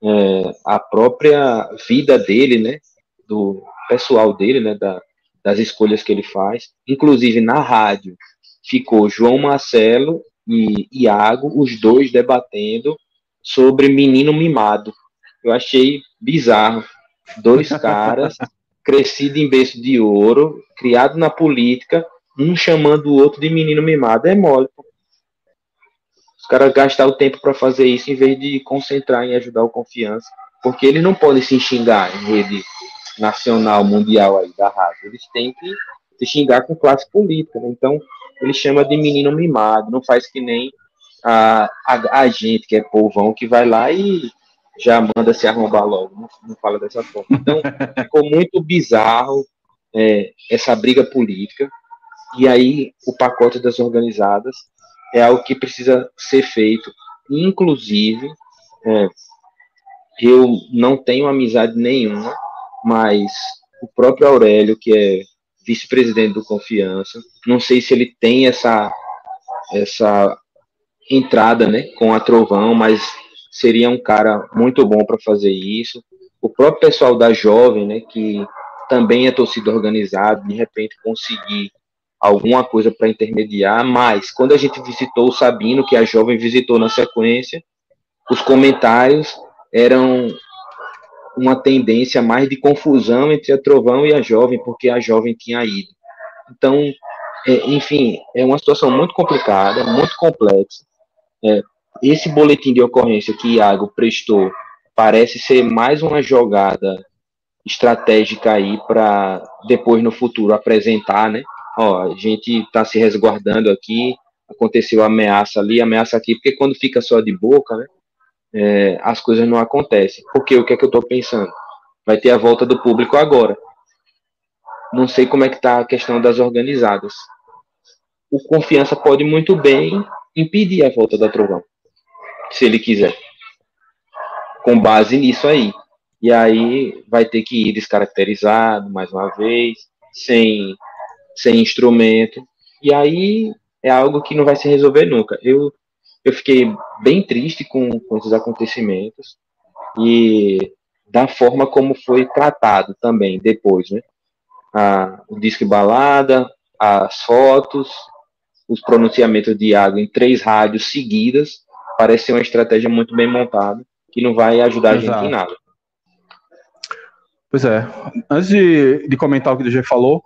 é, a própria vida dele, né, do pessoal dele, né, da, das escolhas que ele faz. Inclusive na rádio ficou João Marcelo e Iago, os dois debatendo sobre menino mimado. Eu achei bizarro. Dois caras, *laughs* crescido em berço de ouro, criado na política, um chamando o outro de menino mimado. É mole. Pô. Os caras gastar o tempo para fazer isso em vez de concentrar em ajudar o confiança. Porque eles não podem se xingar em rede nacional, mundial aí da rádio. Eles têm que se xingar com classe política. Né? Então, ele chama de menino mimado, não faz que nem a, a, a, gente, que é povão, que vai lá e já manda se arrombar logo. Não, não fala dessa forma. Então, *laughs* ficou muito bizarro é, essa briga política. E aí, o pacote das organizadas é algo que precisa ser feito. Inclusive, é, eu não tenho amizade nenhuma, mas o próprio Aurélio, que é vice-presidente do Confiança, não sei se ele tem essa essa entrada, né, com a Trovão, mas seria um cara muito bom para fazer isso. O próprio pessoal da Jovem, né, que também é torcida organizada, de repente conseguir alguma coisa para intermediar, mas quando a gente visitou o Sabino, que a jovem visitou na sequência, os comentários eram uma tendência mais de confusão entre a Trovão e a jovem, porque a jovem tinha ido. Então, é, enfim, é uma situação muito complicada, muito complexa. É, esse boletim de ocorrência que Iago prestou parece ser mais uma jogada estratégica aí para depois no futuro apresentar, né, ó, a gente está se resguardando aqui, aconteceu ameaça ali, ameaça aqui, porque quando fica só de boca, né, é, as coisas não acontecem. Porque o que é que eu estou pensando? Vai ter a volta do público agora. Não sei como é que está a questão das organizadas. O Confiança pode muito bem impedir a volta da Trovão, se ele quiser. Com base nisso aí. e aí vai ter que ir descaracterizado mais uma vez, sem, sem instrumento, e aí é algo que não vai se resolver nunca. Eu, eu fiquei bem triste com, com esses acontecimentos e da forma como foi tratado também depois, né? A, o disco balada, as fotos, os pronunciamentos de água em três rádios seguidas, parece ser uma estratégia muito bem montada, que não vai ajudar Exato. a gente em nada. Pois é. Antes de, de comentar o que o DJ falou,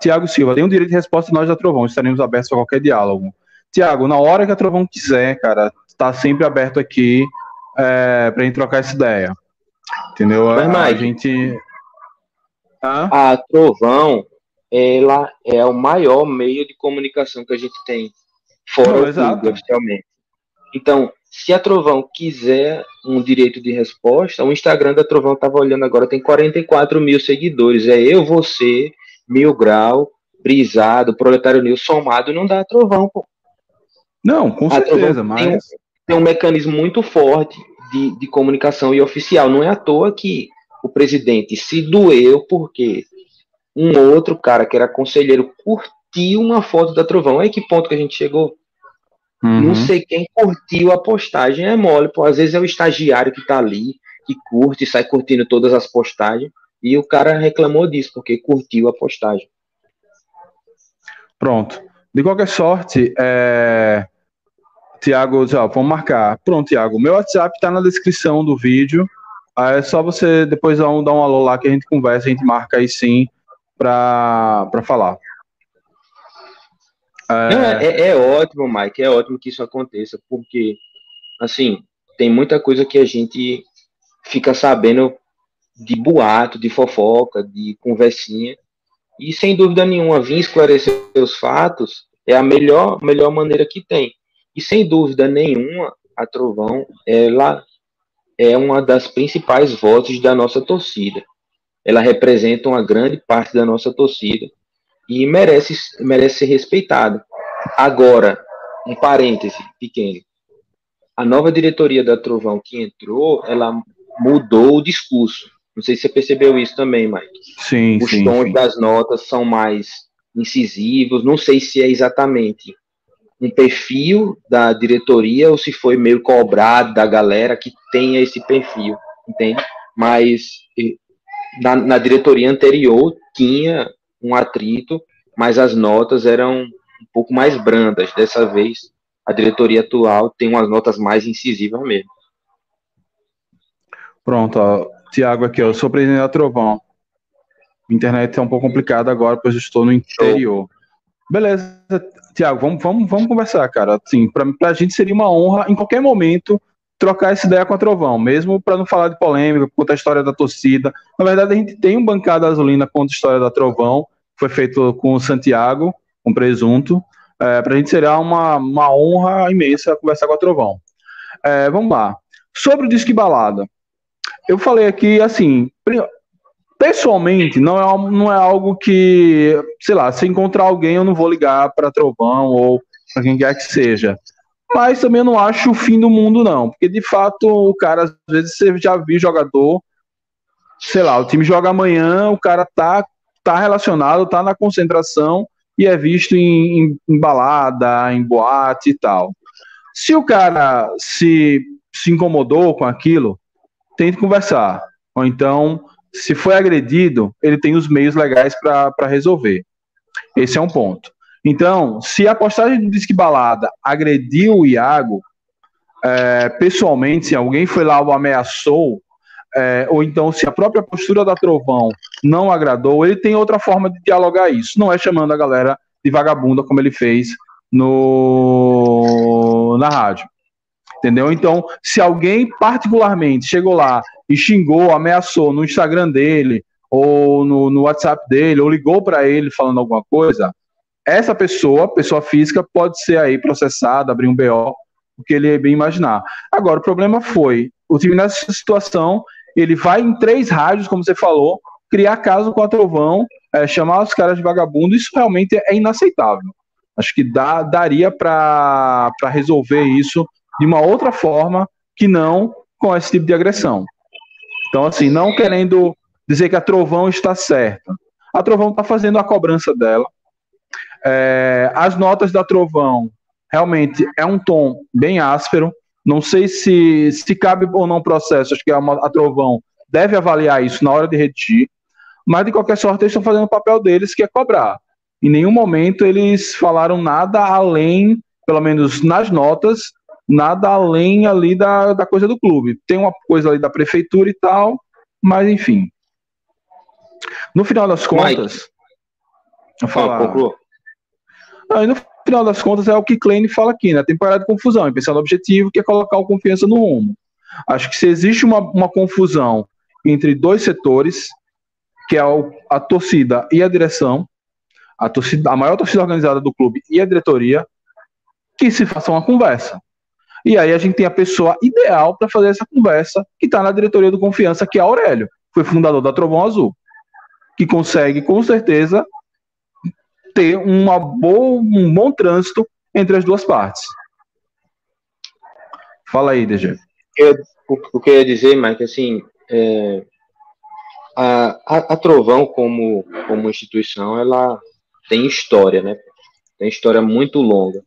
Tiago Silva, tem um direito de resposta nós da Trovão, estaremos abertos a qualquer diálogo. Tiago, na hora que a Trovão quiser, cara, está sempre aberto aqui é, para gente trocar essa ideia. Entendeu? Mas, a, a gente. Hã? A Trovão, ela é o maior meio de comunicação que a gente tem fora Não, do oficialmente. Então, se a Trovão quiser um direito de resposta, o Instagram da Trovão estava olhando agora, tem 44 mil seguidores. É eu, você, Mil Grau, Brisado, Proletário News somado, não dá Trovão, pô. Não, com a certeza, mas. Tem, tem, um mecanismo muito forte de, de comunicação e oficial. Não é à toa que o presidente se doeu porque um outro cara que era conselheiro curtiu uma foto da Trovão. Olha que ponto que a gente chegou. Uhum. Não sei quem curtiu a postagem, é mole, pô. Às vezes é o estagiário que tá ali, que curte, sai curtindo todas as postagens, e o cara reclamou disso, porque curtiu a postagem. Pronto. De qualquer sorte, é... Tiago, vamos marcar. Pronto, Tiago. Meu WhatsApp tá na descrição do vídeo. É só você depois dar um, dar um alô lá que a gente conversa, a gente marca aí sim para falar. É... É, é, ótimo, Mike, é ótimo que isso aconteça, porque, assim, tem muita coisa que a gente fica sabendo de boato, de fofoca, de conversinha, e sem dúvida nenhuma, vir esclarecer os fatos é a melhor, melhor maneira que tem. E sem dúvida nenhuma, a Trovão, ela é uma das principais vozes da nossa torcida. Ela representa uma grande parte da nossa torcida e merece, merece ser respeitada. Agora, um parêntese pequeno. A nova diretoria da Trovão que entrou, ela mudou o discurso. Não sei se você percebeu isso também, Mike. Sim, Os sim, tons sim. das notas são mais incisivos. Não sei se é exatamente um perfil da diretoria ou se foi meio cobrado da galera que tenha esse perfil, entende? Mas na, na diretoria anterior tinha um atrito, mas as notas eram um pouco mais brandas. Dessa vez, a diretoria atual tem umas notas mais incisivas mesmo. Pronto. Tiago aqui, eu sou presidente da Trovão. internet é um pouco complicada agora, pois estou no interior. Beleza, Tiago, vamos, vamos, vamos conversar, cara. Assim, para a gente seria uma honra, em qualquer momento, trocar essa ideia com a Trovão, mesmo para não falar de polêmica, contar a história da torcida. Na verdade, a gente tem um bancada azulina conta a história da Trovão, foi feito com o Santiago, com presunto. É, para a gente seria uma, uma honra imensa conversar com a Trovão. É, vamos lá. Sobre o Disque Balada. Eu falei aqui, assim, pessoalmente, não é, não é algo que, sei lá, se encontrar alguém, eu não vou ligar para Trovão ou para quem quer que seja. Mas também não acho o fim do mundo, não. Porque, de fato, o cara, às vezes, você já viu jogador, sei lá, o time joga amanhã, o cara tá, tá relacionado, tá na concentração e é visto em, em, em balada, em boate e tal. Se o cara se, se incomodou com aquilo, tente conversar. Ou então, se foi agredido, ele tem os meios legais para resolver. Esse é um ponto. Então, se a postagem do Disque Balada agrediu o Iago, é, pessoalmente, se alguém foi lá o ameaçou, é, ou então se a própria postura da Trovão não agradou, ele tem outra forma de dialogar isso. Não é chamando a galera de vagabunda como ele fez no na rádio. Entendeu? Então, se alguém particularmente chegou lá e xingou, ameaçou no Instagram dele, ou no, no WhatsApp dele, ou ligou para ele falando alguma coisa, essa pessoa, pessoa física, pode ser aí processada, abrir um BO, o que ele bem imaginar. Agora, o problema foi, o time nessa situação, ele vai em três rádios, como você falou, criar caso com a Trovão, é, chamar os caras de vagabundo, isso realmente é inaceitável. Acho que dá, daria para resolver isso de uma outra forma que não com esse tipo de agressão. Então, assim, não querendo dizer que a Trovão está certa. A Trovão está fazendo a cobrança dela. É, as notas da Trovão realmente é um tom bem áspero. Não sei se, se cabe ou não processo. Acho que a, a Trovão deve avaliar isso na hora de redigir. Mas, de qualquer sorte, eles estão fazendo o papel deles, que é cobrar. Em nenhum momento eles falaram nada além, pelo menos nas notas, nada além ali da, da coisa do clube. Tem uma coisa ali da prefeitura e tal, mas enfim. No final das contas. Mike. falar. Aí no final das contas é o que Klein fala aqui, né? Temporada de confusão, e pensar no objetivo, que é colocar o confiança no rumo. Acho que se existe uma, uma confusão entre dois setores, que é a torcida e a direção, a, torcida, a maior torcida organizada do clube e a diretoria, que se faça uma conversa. E aí a gente tem a pessoa ideal para fazer essa conversa, que está na diretoria do Confiança, que é Aurélio, foi fundador da Trovão Azul, que consegue, com certeza, ter uma boa, um bom trânsito entre as duas partes. Fala aí, DG. Eu, o, que eu ia dizer, Mike, assim, é, a, a, a, Trovão como, como instituição, ela tem história, né? Tem história muito longa.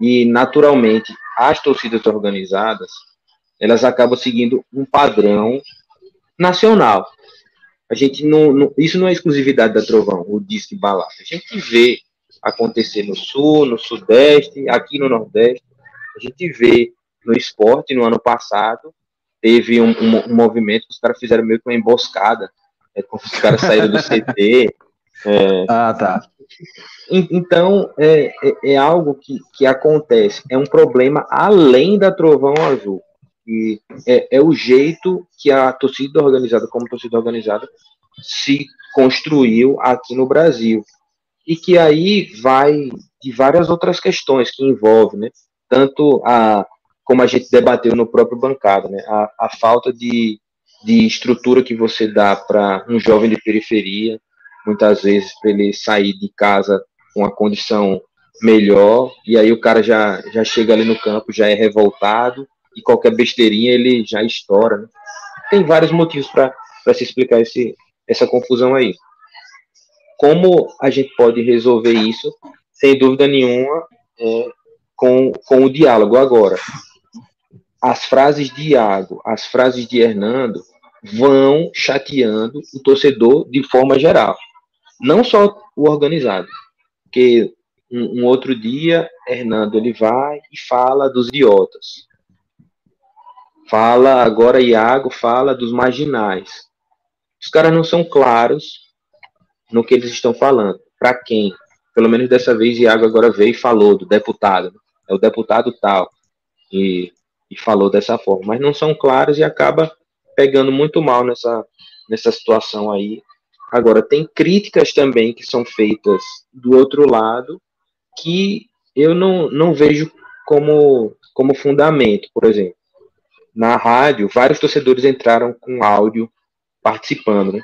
E, naturalmente, as torcidas organizadas, elas acabam seguindo um padrão nacional. A gente não, não, isso não é exclusividade da Trovão, o disco balada. A gente vê acontecer no sul, no sudeste, aqui no nordeste. A gente vê no esporte no ano passado teve um, um, um movimento que os caras fizeram meio que uma emboscada, é, os caras saíram do CT. *laughs* É, ah, tá. Então, é, é, é, algo que, que acontece, é um problema além da Trovão Azul. E é, é o jeito que a torcida organizada, como torcida organizada, se construiu aqui no Brasil. E que aí vai de várias outras questões que envolvem, né? Tanto a, como a gente debateu no próprio bancada, né? A, a falta de, de estrutura que você dá para um jovem de periferia, muitas vezes para ele sair de casa com uma condição melhor, e aí o cara já, já chega ali no campo, já é revoltado, e qualquer besteirinha ele já estoura. Né? Tem vários motivos para se explicar esse, essa confusão aí. Como a gente pode resolver isso? Sem dúvida nenhuma, é, com, com o diálogo agora. As frases de Iago, as frases de Hernando vão chateando o torcedor de forma geral não só o organizado, porque um, um, outro dia, Hernando, ele vai e fala dos idiotas. Fala, agora Iago fala dos marginais. Os caras não são claros no que eles estão falando. Para quem? Pelo menos dessa vez, Iago agora veio e falou do deputado. É o deputado tal. E, e falou dessa forma. Mas não são claros e acaba pegando muito mal nessa, nessa situação aí Agora, tem críticas também que são feitas do outro lado que eu não, não vejo como, como fundamento. Por exemplo, na rádio, vários torcedores entraram com áudio participando, né?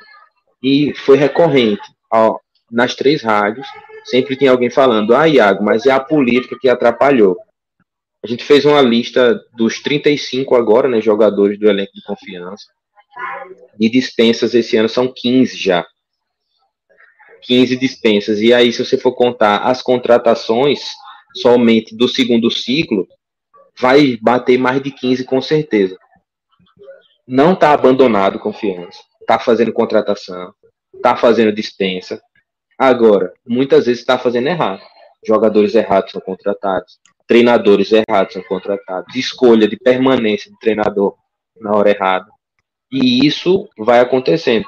E foi recorrente. Ó, nas três rádios, sempre tem alguém falando: ah, Iago, mas é a política que atrapalhou. A gente fez uma lista dos 35 agora, né, jogadores do elenco de confiança. De dispensas esse ano são 15 já. 15 dispensas. E aí, se você for contar as contratações somente do segundo ciclo, vai bater mais de 15 com certeza. Não está abandonado confiança. Está fazendo contratação. Está fazendo dispensa. Agora, muitas vezes está fazendo errado. Jogadores errados são contratados. Treinadores errados são contratados. Escolha de permanência do treinador na hora errada. E isso vai acontecendo.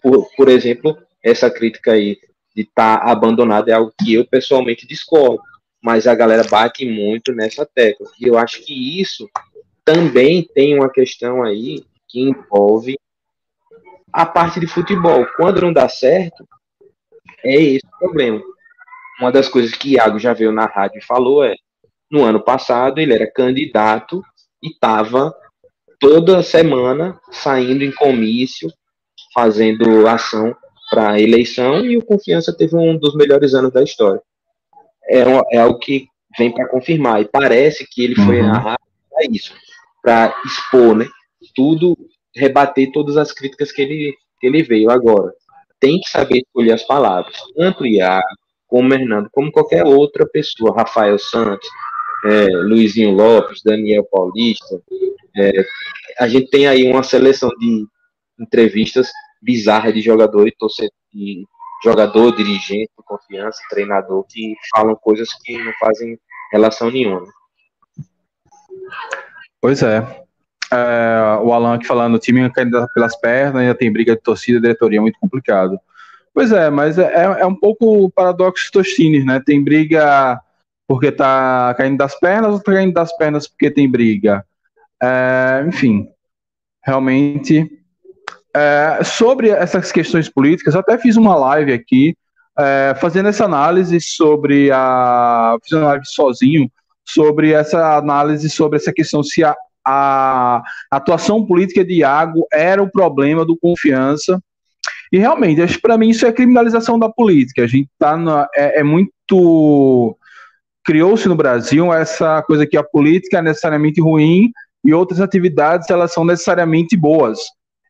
Por, por exemplo, essa crítica aí de estar tá abandonado é algo que eu pessoalmente discordo, mas a galera bate muito nessa tecla. E eu acho que isso também tem uma questão aí que envolve a parte de futebol. Quando não dá certo, é esse o problema. Uma das coisas que Iago já veio na rádio e falou é: no ano passado ele era candidato e estava toda semana saindo em comício, fazendo ação para a eleição e o Confiança teve um dos melhores anos da história. É, é algo que vem para confirmar. E parece que ele foi uhum. narrado para isso, para expor né, tudo, rebater todas as críticas que ele, que ele veio agora. Tem que saber escolher as palavras, tanto Iago, como o Hernando, como qualquer outra pessoa, Rafael Santos, é, Luizinho Lopes, Daniel Paulista. É, a gente tem aí uma seleção de entrevistas bizarras de jogador e torcedor, de jogador, dirigente, confiança, treinador, que falam coisas que não fazem relação nenhuma. Pois é. é o Alan aqui falando, o time caindo pelas pernas, ainda tem briga de torcida, diretoria, muito complicado. Pois é, mas é, é um pouco o paradoxo Tostines, né? Tem briga porque tá caindo das pernas ou tá caindo das pernas porque tem briga? É, enfim, realmente. É, sobre essas questões políticas, até fiz uma live aqui, é, fazendo essa análise sobre a. Fiz uma live sozinho, sobre essa análise sobre essa questão se a, a atuação política de Iago era o problema do confiança. E realmente, para mim isso é criminalização da política. A gente tá é, é muito criou-se no Brasil essa coisa que a política é necessariamente ruim e outras atividades elas são necessariamente boas.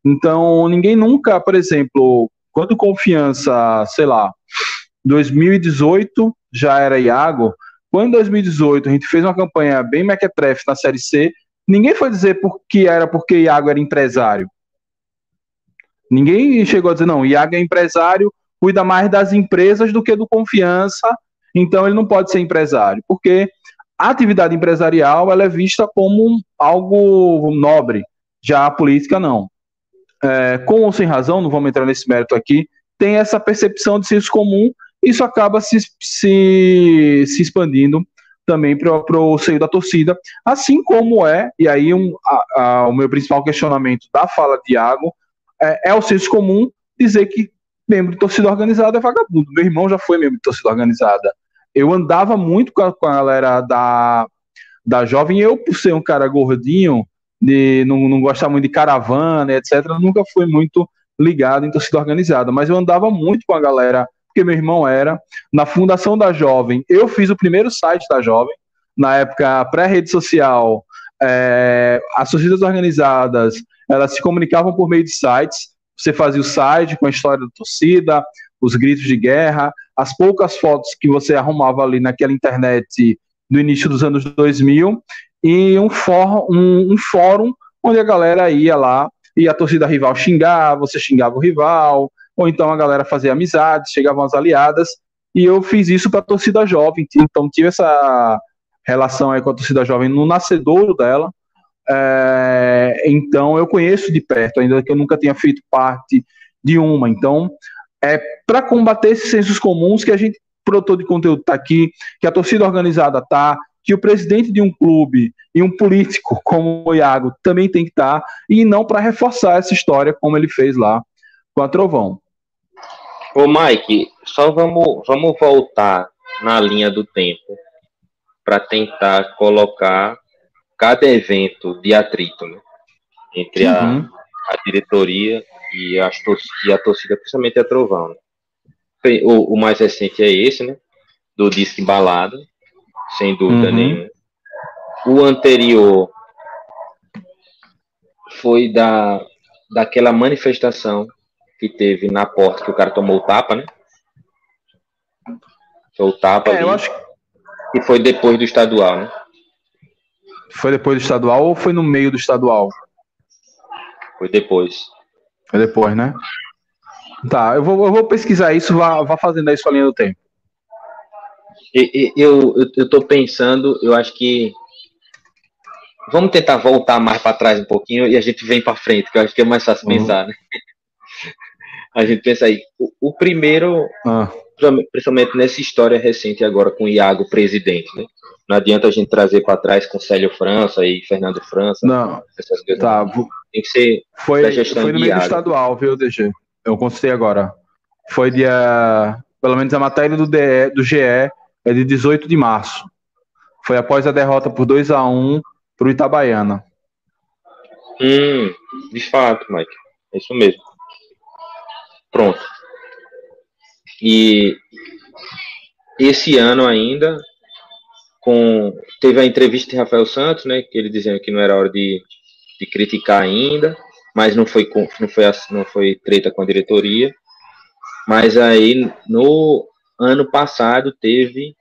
Então, ninguém nunca, por exemplo, quando confiança, sei lá, 2018 já era Iago, quando em 2018 a gente fez uma campanha bem mequetrefe na Série C, ninguém foi dizer que era porque Iago era empresário. Ninguém chegou a dizer, não, Iago é empresário, cuida mais das empresas do que do confiança então ele não pode ser empresário, porque a atividade empresarial ela é vista como algo nobre, já a política não. É, com ou sem razão, não vamos entrar nesse mérito aqui, tem essa percepção de senso comum, isso acaba se, se, se expandindo também para o seio da torcida, assim como é, e aí um, a, a, o meu principal questionamento da fala de Iago é, é o senso comum dizer que membro de torcida organizada é vagabundo. Meu irmão já foi membro de torcida organizada eu andava muito com a, com a galera da, da jovem, eu, por ser um cara gordinho, de não, não gostar muito de caravana, etc., nunca fui muito ligado em torcida organizada, mas eu andava muito com a galera, porque meu irmão era, na fundação da Jovem, eu fiz o primeiro site da Jovem, na época pré-rede social, é, as torcidas organizadas, elas se comunicavam por meio de sites, você fazia o site com a história da torcida, os gritos de guerra, as poucas fotos que você arrumava ali naquela internet no início dos anos 2000 e um, for, um, um fórum onde a galera ia lá e a torcida rival xingava, você xingava o rival, ou então a galera fazia amizades, chegavam as aliadas, e eu fiz isso para a torcida jovem, então tive essa relação aí com a torcida jovem no nascedouro dela, é, então eu conheço de perto, ainda que eu nunca tenha feito parte de uma, então é para combater esses sensos comuns que a gente, produtor de conteúdo, está aqui, que a torcida organizada está, que o presidente de um clube e um político como o Iago também tem que estar, e não para reforçar essa história como ele fez lá com a Trovão. Ô Mike, só vamos, vamos voltar na linha do tempo para tentar colocar cada evento de atrito né, entre uhum. a, a diretoria e, as e a torcida, principalmente a Trovão. Né? O, o, mais recente é esse, né? Do Disque Balada, sem dúvida uhum. nenhuma. O anterior foi da, daquela manifestação que teve na porta que o cara tomou o tapa, né? Foi o tapa é, ali. Eu acho que... E foi depois do estadual, né? Foi depois do estadual ou foi no meio do estadual? Foi depois. Foi depois, né? Tá, eu vou, eu vou pesquisar isso, vá, vá fazendo aí sua linha do tempo. Eu, eu, eu tô pensando, eu acho que. Vamos tentar voltar mais para trás um pouquinho e a gente vem para frente, que eu acho que é mais fácil uhum. pensar, né? A gente pensa aí. O, o primeiro, ah. principalmente nessa história recente agora com o Iago presidente, né? Não adianta a gente trazer para trás com Célio França e Fernando França. Não. Essas coisas. Tá. Tem que ser foi, da gestão Foi no meio estadual, viu, DG? Eu consultei agora. Foi dia. Pelo menos a matéria do, DE, do GE é de 18 de março. Foi após a derrota por 2 a 1 para o Itabaiana. Hum, de fato, Mike. É isso mesmo. Pronto. E esse ano ainda, com teve a entrevista de Rafael Santos, né, que ele dizendo que não era hora de, de criticar ainda, mas não foi, não foi, não foi treta com a diretoria. Mas aí, no ano passado, teve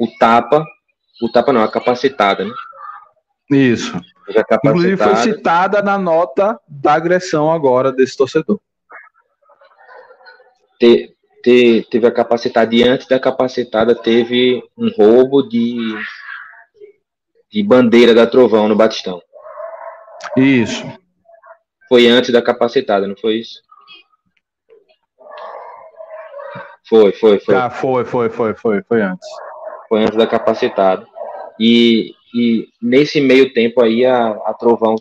o tapa, o tapa não, a capacitada, né? Isso. Inclusive foi citada na nota da agressão agora desse torcedor. Te, te, teve a capacitada e antes da capacitada teve um roubo de, de bandeira da Trovão no Batistão. Isso. Foi antes da capacitada, não foi isso? Foi, foi, foi. Ah, foi, foi, foi, foi, foi antes. Foi antes da capacitada. E, e nesse meio tempo aí a, a Trovão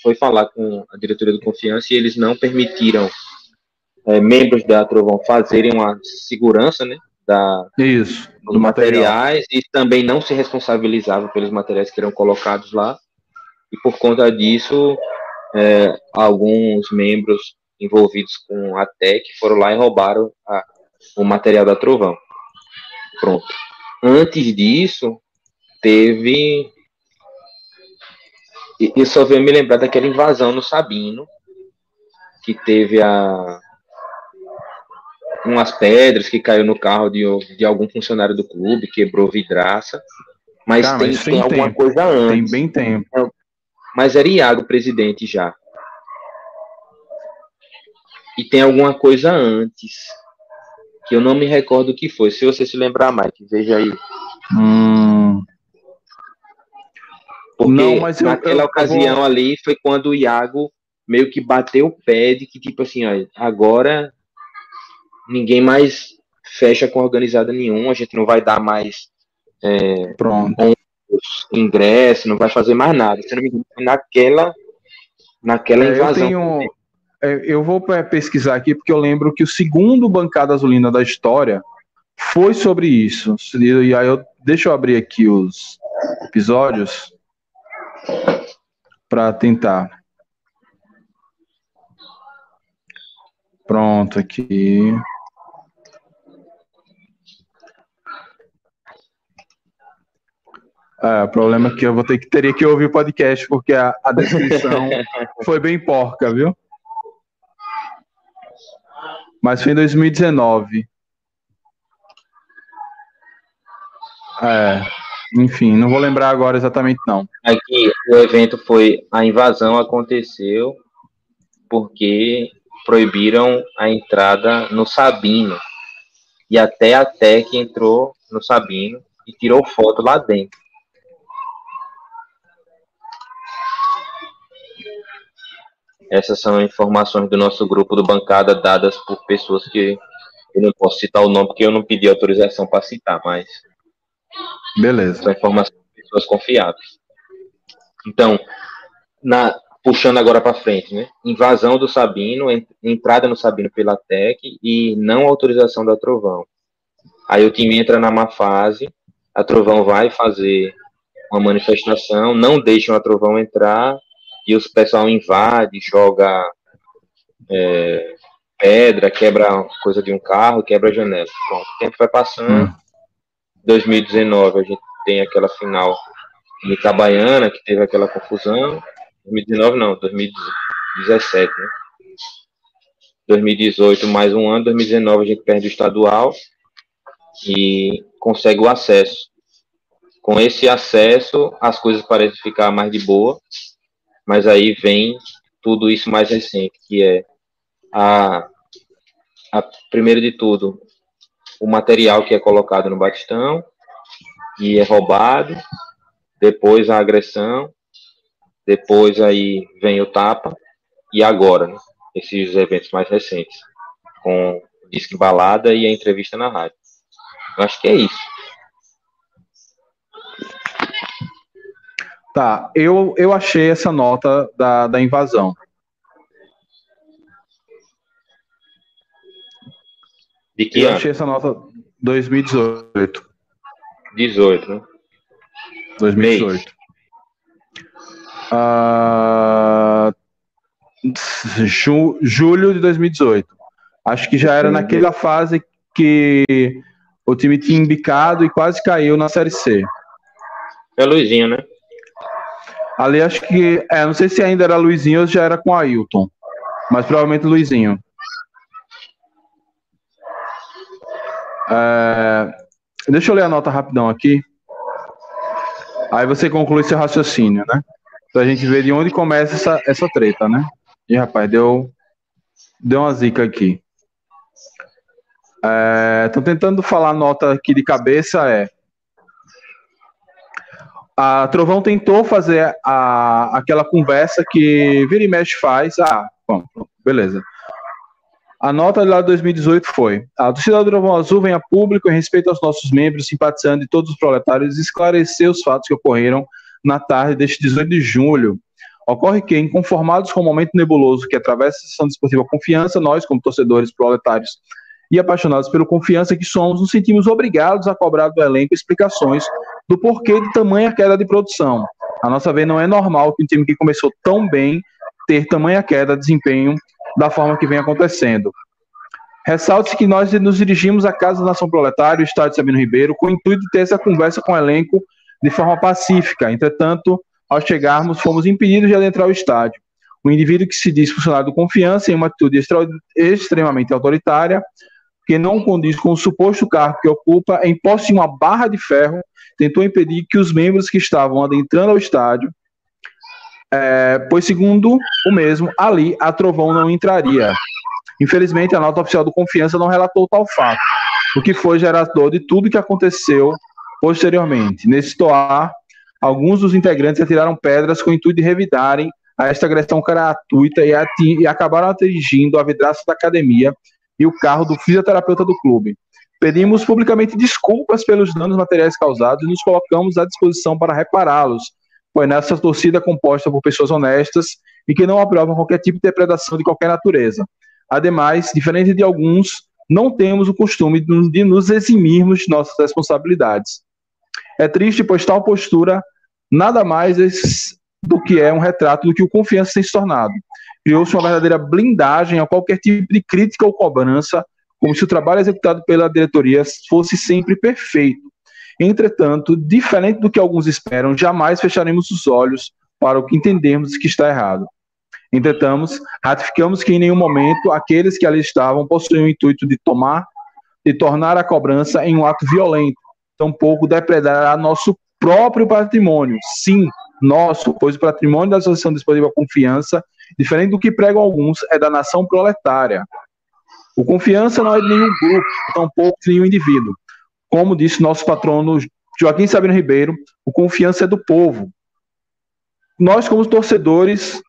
foi falar com a diretoria do Confiança e eles não permitiram é, membros da Trovão fazerem uma segurança, né? Da, Isso, dos materiais material. e também não se responsabilizavam pelos materiais que eram colocados lá. E por conta disso, é, alguns membros envolvidos com a TEC foram lá e roubaram a, o material da Trovão. Pronto. Antes disso, teve. Eu só venho me lembrar daquela invasão no Sabino, que teve a umas pedras que caiu no carro de, de algum funcionário do clube, quebrou vidraça. Mas tá, tem, mas tem, tem alguma coisa antes. Tem bem tempo mas era Iago presidente já. E tem alguma coisa antes, que eu não me recordo o que foi. Se você se lembrar, Mike, veja aí. Hum. Porque não, mas eu, naquela eu, ocasião vou... ali foi quando o Iago meio que bateu o pé de que, tipo assim, ó, agora ninguém mais fecha com organizada nenhuma, a gente não vai dar mais é, Pronto ingresso, não vai fazer mais nada. Se não me engano, naquela, naquela é, invasão. Eu, tenho, eu vou pesquisar aqui porque eu lembro que o segundo Bancada Azulina da história foi sobre isso. E aí eu deixa eu abrir aqui os episódios para tentar. Pronto, aqui. É, o problema é que eu vou ter que teria que ouvir o podcast porque a, a descrição *laughs* foi bem porca, viu? Mas foi em 2019. É, enfim, não vou lembrar agora exatamente não. Aqui o evento foi a invasão aconteceu porque proibiram a entrada no Sabino e até a TEC entrou no Sabino e tirou foto lá dentro. Essas são informações do nosso grupo do Bancada dadas por pessoas que eu não posso citar o nome porque eu não pedi autorização para citar, mas. Beleza. São informações de pessoas confiáveis. Então, na, puxando agora para frente, né? Invasão do Sabino, entrada no Sabino pela TEC e não autorização da Trovão. Aí o time entra na má fase, a Trovão vai fazer uma manifestação, não deixam a Trovão entrar, e o pessoal invade, joga é, pedra, quebra coisa de um carro, quebra janela. Pronto, o tempo vai passando. Hum. 2019 a gente tem aquela final de Itabaiana, que teve aquela confusão. 2019 não, 2017, né? 2018 mais um ano, 2019 a gente perde o estadual e consegue o acesso. Com esse acesso, as coisas parecem ficar mais de boa mas aí vem tudo isso mais recente, que é a, a primeiro de tudo, o material que é colocado no Batistão e é roubado, depois a agressão, depois aí vem o tapa e agora, né, esses eventos mais recentes, com disco balada e a entrevista na rádio. Eu acho que é isso. Tá, eu, eu achei essa nota da, da invasão. De que eu ano? achei essa nota 2018. 18, né? 2018. Uh, ju, julho de 2018. Acho que já era naquela fase que o time tinha embicado e quase caiu na Série C. É Luizinho, né? Ali acho que. É, não sei se ainda era Luizinho ou já era com Ailton. Mas provavelmente Luizinho. É, deixa eu ler a nota rapidão aqui. Aí você conclui seu raciocínio, né? Pra gente ver de onde começa essa, essa treta, né? E rapaz, deu, deu uma zica aqui. Estou é, tentando falar a nota aqui de cabeça é. A Trovão tentou fazer a, aquela conversa que Vira e Mexe faz. Ah, bom, beleza. A nota lá de 2018 foi: a torcida do Trovão Azul vem a público em respeito aos nossos membros, simpatizando e todos os proletários, esclarecer os fatos que ocorreram na tarde deste 18 de julho. Ocorre que, inconformados com o momento nebuloso que atravessa a sessão desportiva confiança, nós, como torcedores proletários e apaixonados pelo confiança que somos, nos sentimos obrigados a cobrar do elenco explicações do porquê de tamanha queda de produção. A nossa vez não é normal que um time que começou tão bem ter tamanha queda de desempenho da forma que vem acontecendo. Ressalte-se que nós nos dirigimos à Casa da Nação Proletária, o Estádio Sabino Ribeiro, com o intuito de ter essa conversa com o elenco de forma pacífica. Entretanto, ao chegarmos, fomos impedidos de adentrar o estádio. O indivíduo que se diz funcionário de confiança, em uma atitude extremamente autoritária, que não condiz com o suposto cargo que ocupa, em posse de uma barra de ferro, tentou impedir que os membros que estavam adentrando ao estádio é, pois, segundo o mesmo, ali a Trovão não entraria. Infelizmente, a nota oficial do Confiança não relatou tal fato, o que foi gerador de tudo que aconteceu posteriormente. Nesse toar, alguns dos integrantes atiraram pedras com o intuito de revidarem a esta agressão gratuita e, e acabaram atingindo a vidraça da academia e o carro do fisioterapeuta do clube. Pedimos publicamente desculpas pelos danos materiais causados e nos colocamos à disposição para repará-los, pois nessa torcida é composta por pessoas honestas e que não aprovam qualquer tipo de depredação de qualquer natureza. Ademais, diferente de alguns, não temos o costume de nos eximirmos de nossas responsabilidades. É triste, pois tal postura nada mais do que é um retrato do que o confiança tem se tornado. Criou-se uma verdadeira blindagem a qualquer tipo de crítica ou cobrança, como se o trabalho executado pela diretoria fosse sempre perfeito. Entretanto, diferente do que alguns esperam, jamais fecharemos os olhos para o que entendemos que está errado. Entretanto, ratificamos que em nenhum momento aqueles que ali estavam possuíam o intuito de tomar, de tornar a cobrança em um ato violento, tampouco depredar nosso próprio patrimônio. Sim, nosso, pois o patrimônio da Associação Desportiva Confiança, diferente do que pregam alguns, é da nação proletária. O Confiança não é de nenhum grupo, tampouco de nenhum indivíduo. Como disse nosso patrono Joaquim Sabino Ribeiro, o confiança é do povo. Nós, como torcedores,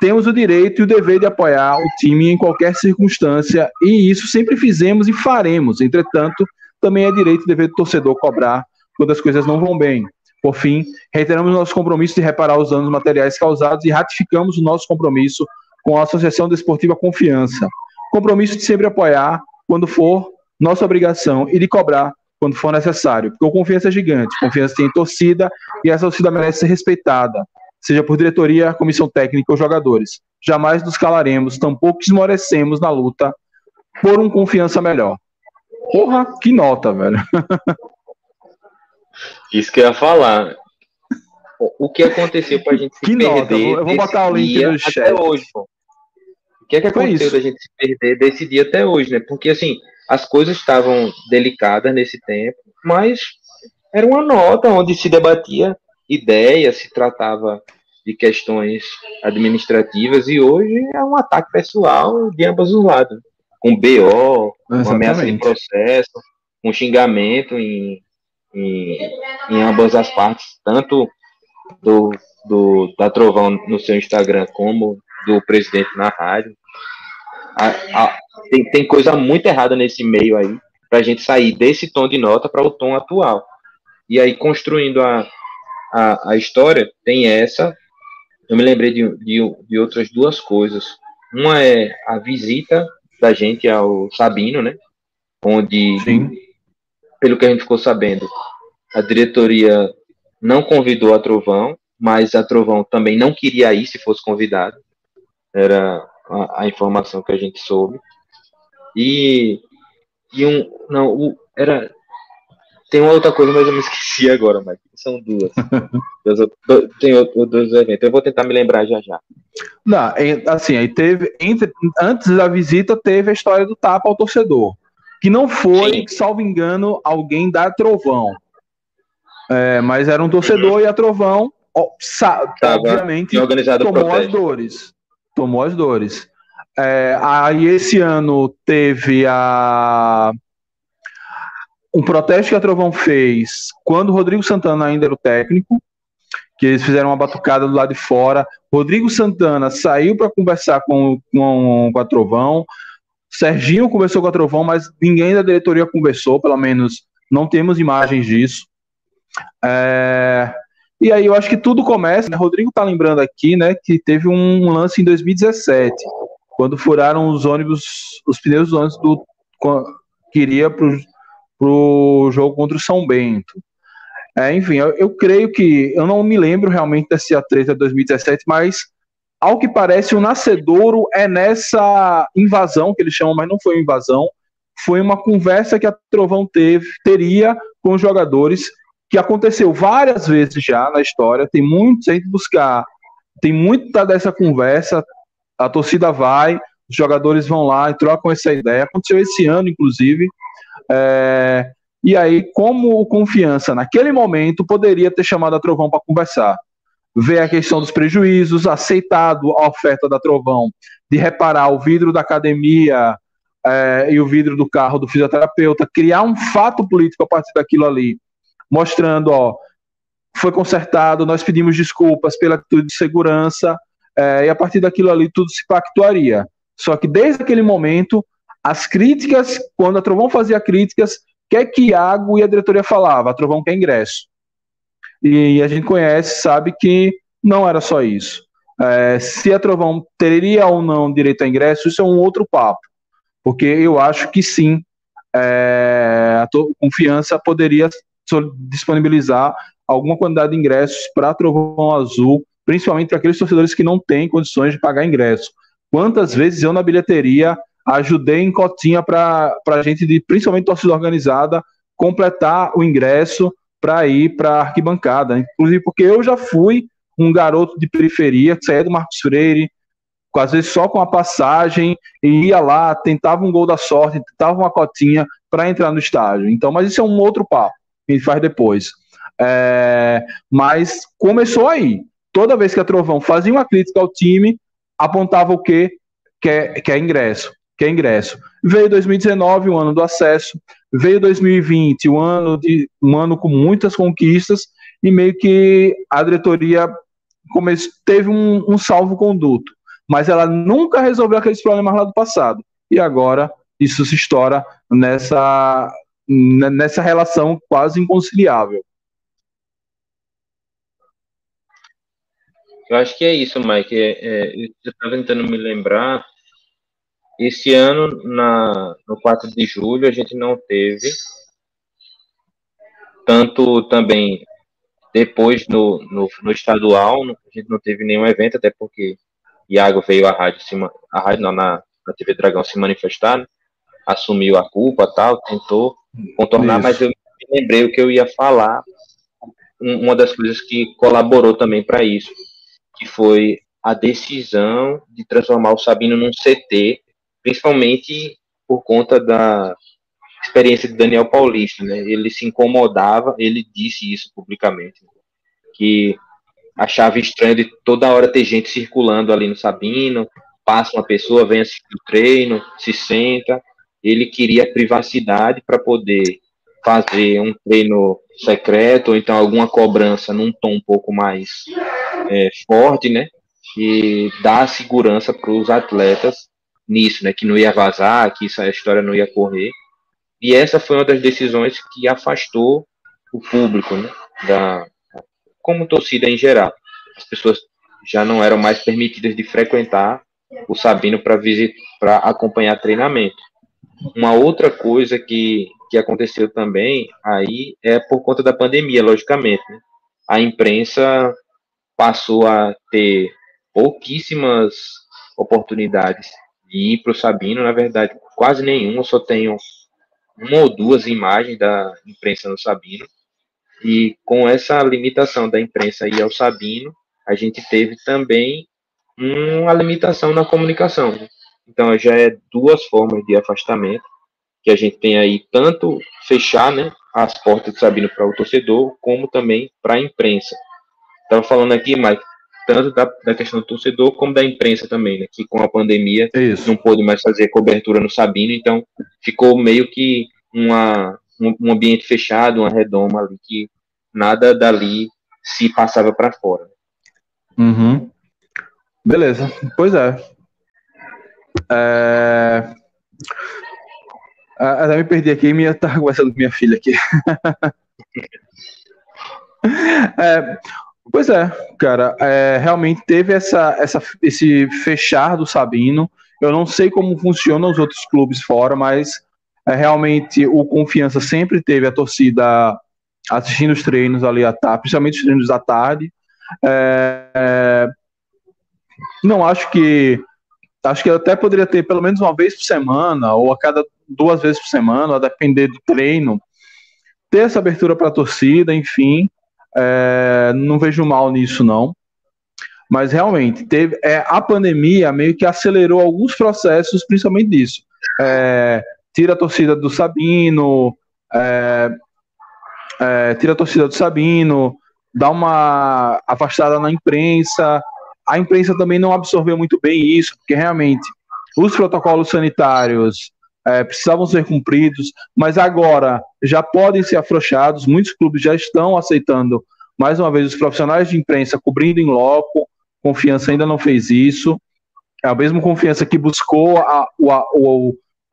temos o direito e o dever de apoiar o time em qualquer circunstância, e isso sempre fizemos e faremos. Entretanto, também é direito e dever do torcedor cobrar quando as coisas não vão bem. Por fim, reiteramos nosso compromisso de reparar os danos materiais causados e ratificamos o nosso compromisso com a Associação Desportiva Confiança. Compromisso de sempre apoiar quando for nossa obrigação e de cobrar quando for necessário, porque o confiança é gigante, confiança tem torcida e essa torcida merece ser respeitada, seja por diretoria, comissão técnica ou jogadores. Jamais nos calaremos, tampouco esmorecemos na luta por um confiança melhor. Porra, que nota, velho. Isso que eu ia falar. O que aconteceu pra gente se que perder nota, eu vou botar o link no chat. até hoje, pô. O que é que aconteceu da gente se perder desse dia até hoje, né? Porque assim, as coisas estavam delicadas nesse tempo, mas era uma nota onde se debatia ideias, se tratava de questões administrativas e hoje é um ataque pessoal de ambos os lados, com BO, com ameaça de processo, com xingamento em, em, em ambas as partes, tanto do, do da Trovão no seu Instagram como do presidente na rádio. A, a, tem, tem coisa muito errada nesse meio aí, para a gente sair desse tom de nota para o tom atual. E aí, construindo a, a, a história, tem essa. Eu me lembrei de, de, de outras duas coisas. Uma é a visita da gente ao Sabino, né? Onde, Sim. pelo que a gente ficou sabendo, a diretoria não convidou a Trovão, mas a Trovão também não queria ir se fosse convidado. Era a, a informação que a gente soube. E, e um, não, o, era, tem uma outra coisa, mas eu me esqueci agora, Mike. São duas. *laughs* tem dois eventos. Eu vou tentar me lembrar já já. Não, assim, aí teve. Entre, antes da visita, teve a história do tapa ao torcedor. Que não foi, Sim. salvo engano, alguém da Trovão. É, mas era um torcedor uhum. e a Trovão, ó, obviamente, tomou as dores. Tomou as dores. É, aí esse ano teve a um protesto que a Trovão fez quando o Rodrigo Santana ainda era o técnico, que eles fizeram uma batucada do lado de fora. Rodrigo Santana saiu para conversar com, com, com a Trovão. Serginho conversou com a Trovão, mas ninguém da diretoria conversou, pelo menos não temos imagens disso. É... E aí eu acho que tudo começa, né? Rodrigo tá lembrando aqui, né, que teve um lance em 2017, quando furaram os ônibus, os pneus dos ônibus do que iria pro, pro jogo contra o São Bento. É, enfim, eu, eu, creio que eu não me lembro realmente dessa treta de 2017, mas ao que parece o nascedouro é nessa invasão que eles chamam, mas não foi uma invasão, foi uma conversa que a Trovão teve, teria com os jogadores que aconteceu várias vezes já na história, tem muito, gente buscar, tem muita dessa conversa, a torcida vai, os jogadores vão lá e trocam essa ideia, aconteceu esse ano, inclusive, é, e aí, como o Confiança, naquele momento, poderia ter chamado a Trovão para conversar, ver a questão dos prejuízos, aceitado a oferta da Trovão de reparar o vidro da academia é, e o vidro do carro do fisioterapeuta, criar um fato político a partir daquilo ali, mostrando, ó, foi consertado, nós pedimos desculpas pela atitude de segurança, é, e a partir daquilo ali tudo se pactuaria. Só que desde aquele momento, as críticas, quando a Trovão fazia críticas, quer que Iago e a diretoria falava, a Trovão quer ingresso. E a gente conhece, sabe que não era só isso. É, se a Trovão teria ou não direito a ingresso, isso é um outro papo. Porque eu acho que sim, é, a confiança poderia disponibilizar alguma quantidade de ingressos para Trovão Azul, principalmente para aqueles torcedores que não têm condições de pagar ingresso. Quantas vezes eu na bilheteria ajudei em cotinha para a gente, de, principalmente torcida organizada, completar o ingresso para ir para a arquibancada. Inclusive porque eu já fui um garoto de periferia, que saía do Marcos Freire, às vezes só com a passagem, e ia lá, tentava um gol da sorte, tentava uma cotinha para entrar no estádio. Então, mas isso é um outro papo que a gente faz depois. É, mas começou aí. Toda vez que a Trovão fazia uma crítica ao time, apontava o quê? Que é, que é ingresso. Que é ingresso. Veio 2019, o ano do acesso. Veio 2020, um ano, de, um ano com muitas conquistas. E meio que a diretoria teve um, um salvo-conduto. Mas ela nunca resolveu aqueles problemas lá do passado. E agora isso se estoura nessa nessa relação quase inconciliável. Eu acho que é isso, Mike. É, é, eu estava tentando me lembrar. Esse ano, na, no 4 de julho, a gente não teve. Tanto também depois no, no, no estadual, a gente não teve nenhum evento, até porque Iago veio à rádio, a rádio não, na, na TV Dragão se manifestar, né? Assumiu a culpa tal, tentou contornar, Isso. mas eu lembrei o que eu ia falar, uma das coisas que colaborou também para isso, que foi a decisão de transformar o Sabino num CT, principalmente por conta da experiência de Daniel Paulista, né? Ele se incomodava, ele disse isso publicamente, que achava estranho de toda hora ter gente circulando ali no Sabino, passa uma pessoa, vem assistir o treino, se senta, ele queria privacidade para poder fazer um treino secreto ou então alguma cobrança num tom um pouco mais é, forte, né? E dar segurança para os atletas nisso, né? Que não ia vazar, que essa história não ia correr. E essa foi uma das decisões que afastou o público, né? Da, como torcida em geral. As pessoas já não eram mais permitidas de frequentar o Sabino para acompanhar treinamento. Uma outra coisa que, que aconteceu também aí é por conta da pandemia, logicamente. Né? A imprensa passou a ter pouquíssimas oportunidades de ir para o Sabino, na verdade, quase nenhuma, só tenho uma ou duas imagens da imprensa no Sabino, e com essa limitação da imprensa ir ao Sabino, a gente teve também uma limitação na comunicação. Então, já é duas formas de afastamento, que a gente tem aí tanto fechar né, as portas do Sabino para o torcedor, como também para a imprensa. Estava falando aqui, Mike, tanto da, da, questão do torcedor como da imprensa também, né, que com a pandemia Isso. não pôde mais fazer cobertura no Sabino, então ficou meio que uma, um, um ambiente fechado, uma redoma ali, que nada dali se passava para fora. Uhum. Beleza, pois é. É... Até me perdi aqui, minha tá conversando com minha filha aqui. *laughs* é, pois é, cara, é, realmente teve essa, essa, esse fechar do Sabino. Eu não sei como funcionam os outros clubes fora, mas é, realmente o Confiança sempre teve a torcida assistindo os treinos ali à tarde, principalmente os treinos da tarde. É, é, não acho que acho que até poderia ter pelo menos uma vez por semana ou a cada duas vezes por semana, a depender do treino, ter essa abertura para a torcida, enfim, é, não vejo mal nisso não. Mas realmente teve é, a pandemia meio que acelerou alguns processos, principalmente disso. É, tira a torcida do Sabino, é, é, tira a torcida do Sabino, dá uma afastada na imprensa. A imprensa também não absorveu muito bem isso, porque realmente os protocolos sanitários é, precisavam ser cumpridos, mas agora já podem ser afrouxados. Muitos clubes já estão aceitando, mais uma vez, os profissionais de imprensa cobrindo em loco. Confiança ainda não fez isso. É a mesma confiança que buscou a, a,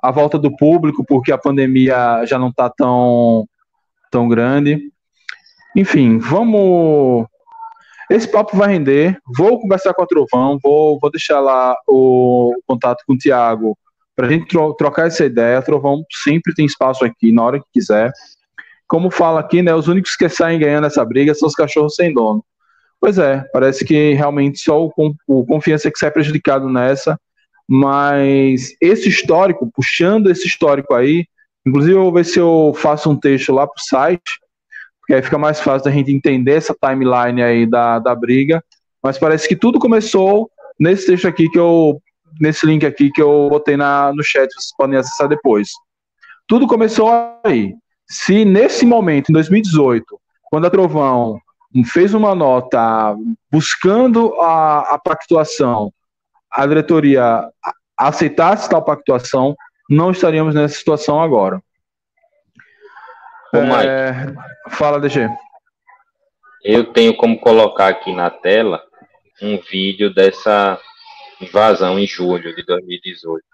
a volta do público, porque a pandemia já não está tão tão grande. Enfim, vamos. Esse papo vai render. Vou conversar com a Trovão, vou, vou deixar lá o contato com o Tiago para a gente tro trocar essa ideia. A Trovão sempre tem espaço aqui na hora que quiser. Como fala aqui, né? Os únicos que saem ganhando essa briga são os cachorros sem dono. Pois é, parece que realmente só o, o confiança que sai prejudicado nessa. Mas esse histórico, puxando esse histórico aí, Inclusive, eu vou ver se eu faço um texto lá pro site, porque aí fica mais fácil da gente entender essa timeline aí da, da briga. Mas parece que tudo começou nesse texto aqui que eu. Nesse link aqui que eu botei na, no chat, vocês podem acessar depois. Tudo começou aí. Se nesse momento, em 2018, quando a Trovão fez uma nota buscando a, a pactuação, a diretoria aceitasse tal pactuação, não estaríamos nessa situação agora. Ô, é... Fala, DG. Eu tenho como colocar aqui na tela um vídeo dessa invasão em julho de 2018.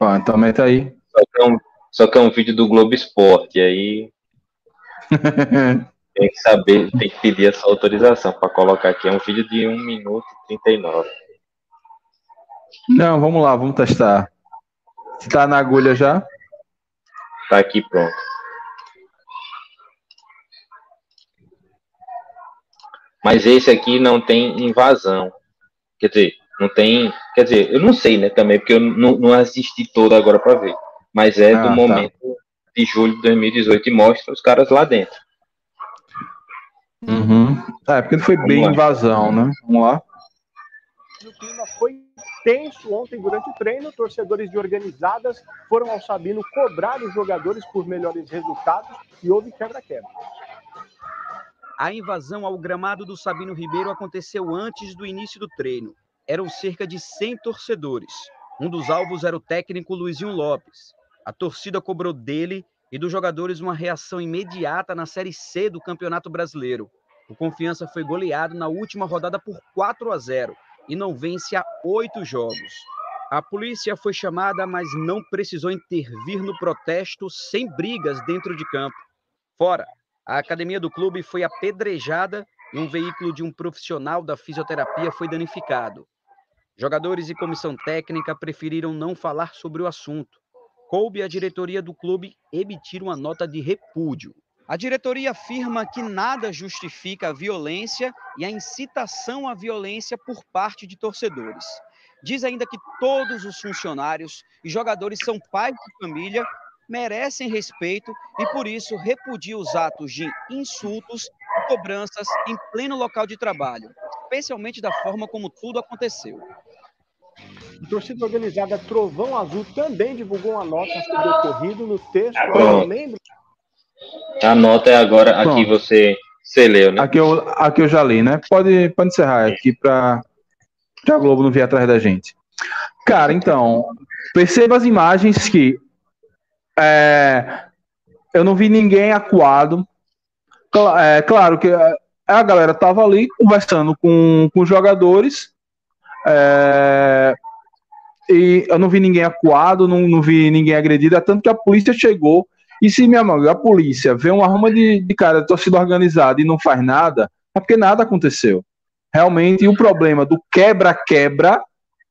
Ah, então meta aí. Só que é um, só que é um vídeo do Globo Esporte, aí *laughs* tem que saber, tem que pedir essa autorização para colocar aqui. É um vídeo de 1 minuto e 39. Não, vamos lá, vamos testar. Está na agulha já? Tá aqui pronto. Mas esse aqui não tem invasão. Quer dizer, não tem. Quer dizer, eu não sei, né, também, porque eu não, não assisti todo agora para ver. Mas é ah, do tá. momento de julho de 2018 e mostra os caras lá dentro. Uhum. É, porque foi Vamos bem lá. invasão, né? Vamos lá. O clima foi tenso ontem durante o treino. Torcedores de organizadas foram ao Sabino cobrar os jogadores por melhores resultados e houve quebra-quebra. A invasão ao gramado do Sabino Ribeiro aconteceu antes do início do treino. Eram cerca de 100 torcedores. Um dos alvos era o técnico Luizinho Lopes. A torcida cobrou dele e dos jogadores uma reação imediata na Série C do Campeonato Brasileiro. O Confiança foi goleado na última rodada por 4 a 0 e não vence há oito jogos. A polícia foi chamada, mas não precisou intervir no protesto sem brigas dentro de campo. Fora, a academia do clube foi apedrejada e um veículo de um profissional da fisioterapia foi danificado. Jogadores e comissão técnica preferiram não falar sobre o assunto. Coube à diretoria do clube emitir uma nota de repúdio. A diretoria afirma que nada justifica a violência e a incitação à violência por parte de torcedores. Diz ainda que todos os funcionários e jogadores são pais de família merecem respeito e, por isso, repudia os atos de insultos e cobranças em pleno local de trabalho, especialmente da forma como tudo aconteceu. A torcida organizada Trovão Azul também divulgou uma nota sobre o ocorrido no texto. Membros... A nota é agora, aqui você, você leu, né? Aqui eu, aqui eu já li, né? Pode, pode encerrar aqui para a Globo não vir atrás da gente. Cara, então, perceba as imagens que é, eu não vi ninguém acuado. É, claro que a galera tava ali conversando com, com os jogadores. É, e eu não vi ninguém acuado, não, não vi ninguém agredido, é tanto que a polícia chegou. E se, minha mãe, a polícia vê uma arma de, de cara de torcida organizada e não faz nada, é porque nada aconteceu. Realmente, o problema do quebra-quebra,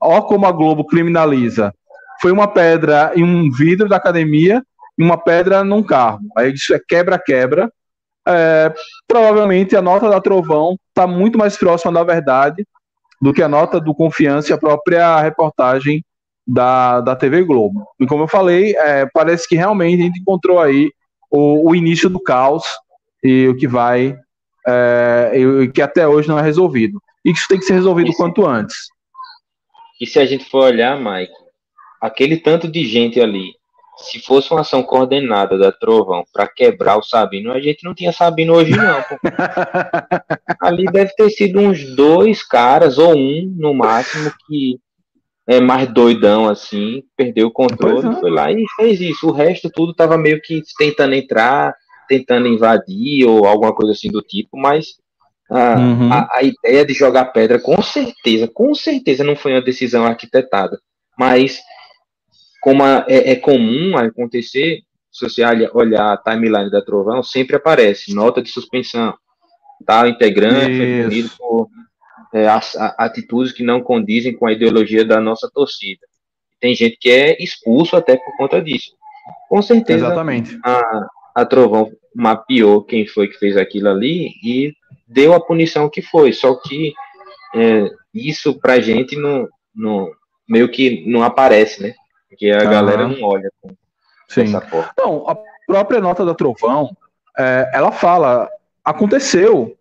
ó como a Globo criminaliza foi uma pedra em um vidro da academia e uma pedra num carro. Aí isso é quebra-quebra. É, provavelmente a nota da Trovão está muito mais próxima da verdade do que a nota do Confiança e a própria reportagem da, da TV Globo. E como eu falei, é, parece que realmente a gente encontrou aí o, o início do caos e o que vai, é, e que até hoje não é resolvido. E isso tem que ser resolvido o quanto antes. E se a gente for olhar, Mike, aquele tanto de gente ali, se fosse uma ação coordenada da Trovão para quebrar o Sabino, a gente não tinha Sabino hoje não. *laughs* Ali deve ter sido uns dois caras ou um no máximo que é mais doidão assim, perdeu o controle, é. foi lá e fez isso. O resto tudo tava meio que tentando entrar, tentando invadir ou alguma coisa assim do tipo, mas a, uhum. a, a ideia de jogar pedra com certeza, com certeza não foi uma decisão arquitetada, mas como a, é, é, comum acontecer, se você olhar a timeline da Trovão, sempre aparece nota de suspensão. Tal integrante foi punido por é, atitudes que não condizem com a ideologia da nossa torcida. Tem gente que é expulso até por conta disso. Com certeza, Exatamente. A, a Trovão mapeou quem foi que fez aquilo ali e deu a punição que foi. Só que é, isso pra gente não, não, meio que não aparece, né? Porque a galera não olha com Sim. essa porra. Não, a própria nota da Trovão, é, ela fala, aconteceu,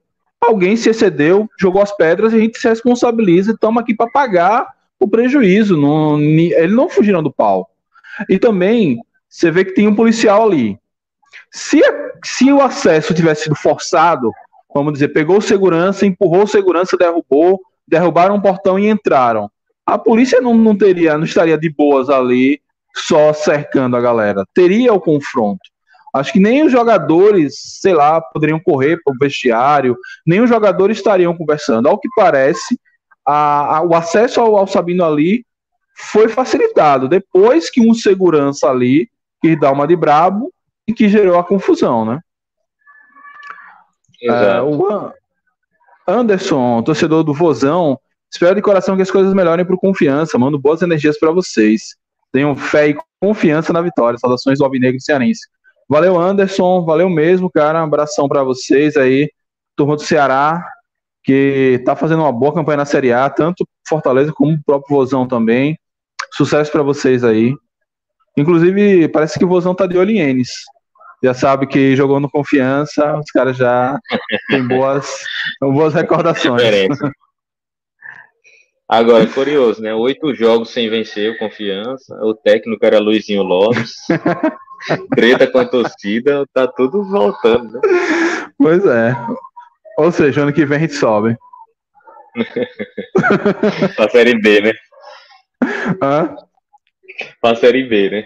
alguém se excedeu, jogou as pedras e a gente se responsabiliza e estamos aqui para pagar o prejuízo. Não, ele não fugiram do pau. E também, você vê que tem um policial ali. Se, se o acesso tivesse sido forçado, vamos dizer, pegou segurança, empurrou segurança, derrubou, derrubaram um portão e entraram a polícia não, não teria, não estaria de boas ali só cercando a galera. Teria o confronto. Acho que nem os jogadores, sei lá, poderiam correr para o vestiário, nem os jogadores estariam conversando. Ao que parece, a, a, o acesso ao, ao, Sabino ali foi facilitado depois que um segurança ali quis dar uma de brabo e que gerou a confusão, né? É, o Anderson, torcedor do Vozão, Espero de coração que as coisas melhorem por confiança. Mando boas energias para vocês. Tenham fé e confiança na vitória. Saudações do Alvinegro Cearense. Valeu, Anderson. Valeu mesmo, cara. Um abração para vocês aí. Turma do Ceará, que tá fazendo uma boa campanha na Série A, tanto Fortaleza como o próprio Vozão também. Sucesso para vocês aí. Inclusive, parece que o Vozão tá de olho em Enes. Já sabe que jogou no confiança, os caras já *laughs* têm boas, boas recordações. Agora, é curioso, né? Oito jogos sem vencer o Confiança. O técnico era Luizinho Lopes. *laughs* Treta com a torcida, tá tudo voltando, né? Pois é. Ou seja, ano que vem a gente sobe. *laughs* pra Série B, né? Hã? Pra Série B, né?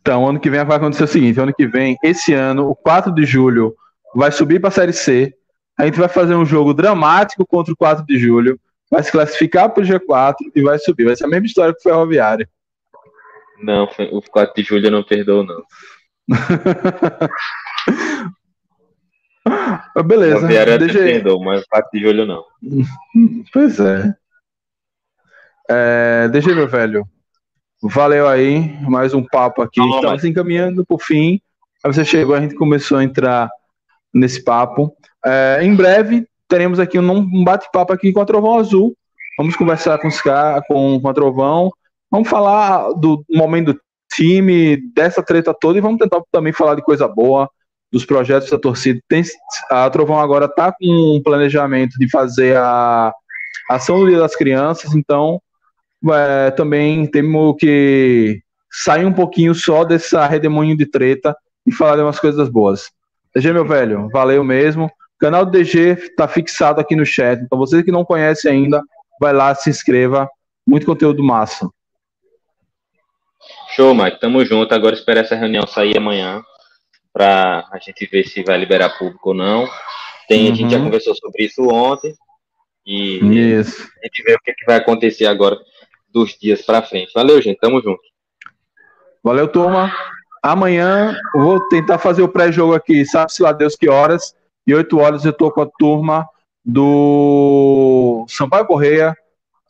Então, ano que vem vai acontecer o seguinte: ano que vem, esse ano, o 4 de julho, vai subir pra Série C. A gente vai fazer um jogo dramático contra o 4 de julho vai se classificar para o G4 e vai subir. Vai ser a mesma história que foi a Ferroviária. Não, o 4 de julho eu não perdoou, não. *laughs* Beleza. Ferroviária deixa... perdoou, mas o 4 de julho não. *laughs* Pois é. é deixa meu velho. Valeu aí, mais um papo aqui. Estamos se encaminhando por fim. Aí você chegou, a gente começou a entrar nesse papo. É, em breve teremos aqui um bate-papo aqui com a Trovão Azul. Vamos conversar com, os, com, com a Trovão. Vamos falar do momento do time, dessa treta toda, e vamos tentar também falar de coisa boa, dos projetos da torcida. Tem, a Trovão agora está com um planejamento de fazer a ação do Dia das Crianças, então é, também temos que sair um pouquinho só dessa redemoinho de treta e falar de umas coisas boas. DG, meu velho, valeu mesmo. O canal do DG está fixado aqui no chat, então você que não conhece ainda, vai lá, se inscreva. Muito conteúdo massa. Show, Mike. Tamo junto. Agora espera essa reunião sair amanhã para a gente ver se vai liberar público ou não. Tem, uhum. A gente já uhum. conversou sobre isso ontem. E isso. a gente vê o que, é que vai acontecer agora dos dias para frente. Valeu, gente. Tamo junto. Valeu, turma. Amanhã vou tentar fazer o pré-jogo aqui, sabe-se lá Deus que horas. E 8 horas eu tô com a turma do Sampaio Correia,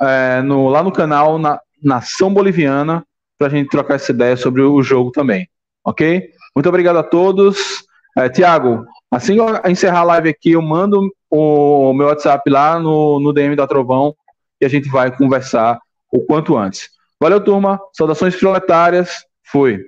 é, no, lá no canal, na Nação Boliviana, para a gente trocar essa ideia sobre o jogo também. Ok? Muito obrigado a todos. É, Tiago, assim que encerrar a live aqui, eu mando o meu WhatsApp lá no, no DM da Trovão e a gente vai conversar o quanto antes. Valeu, turma. Saudações proletárias. Fui.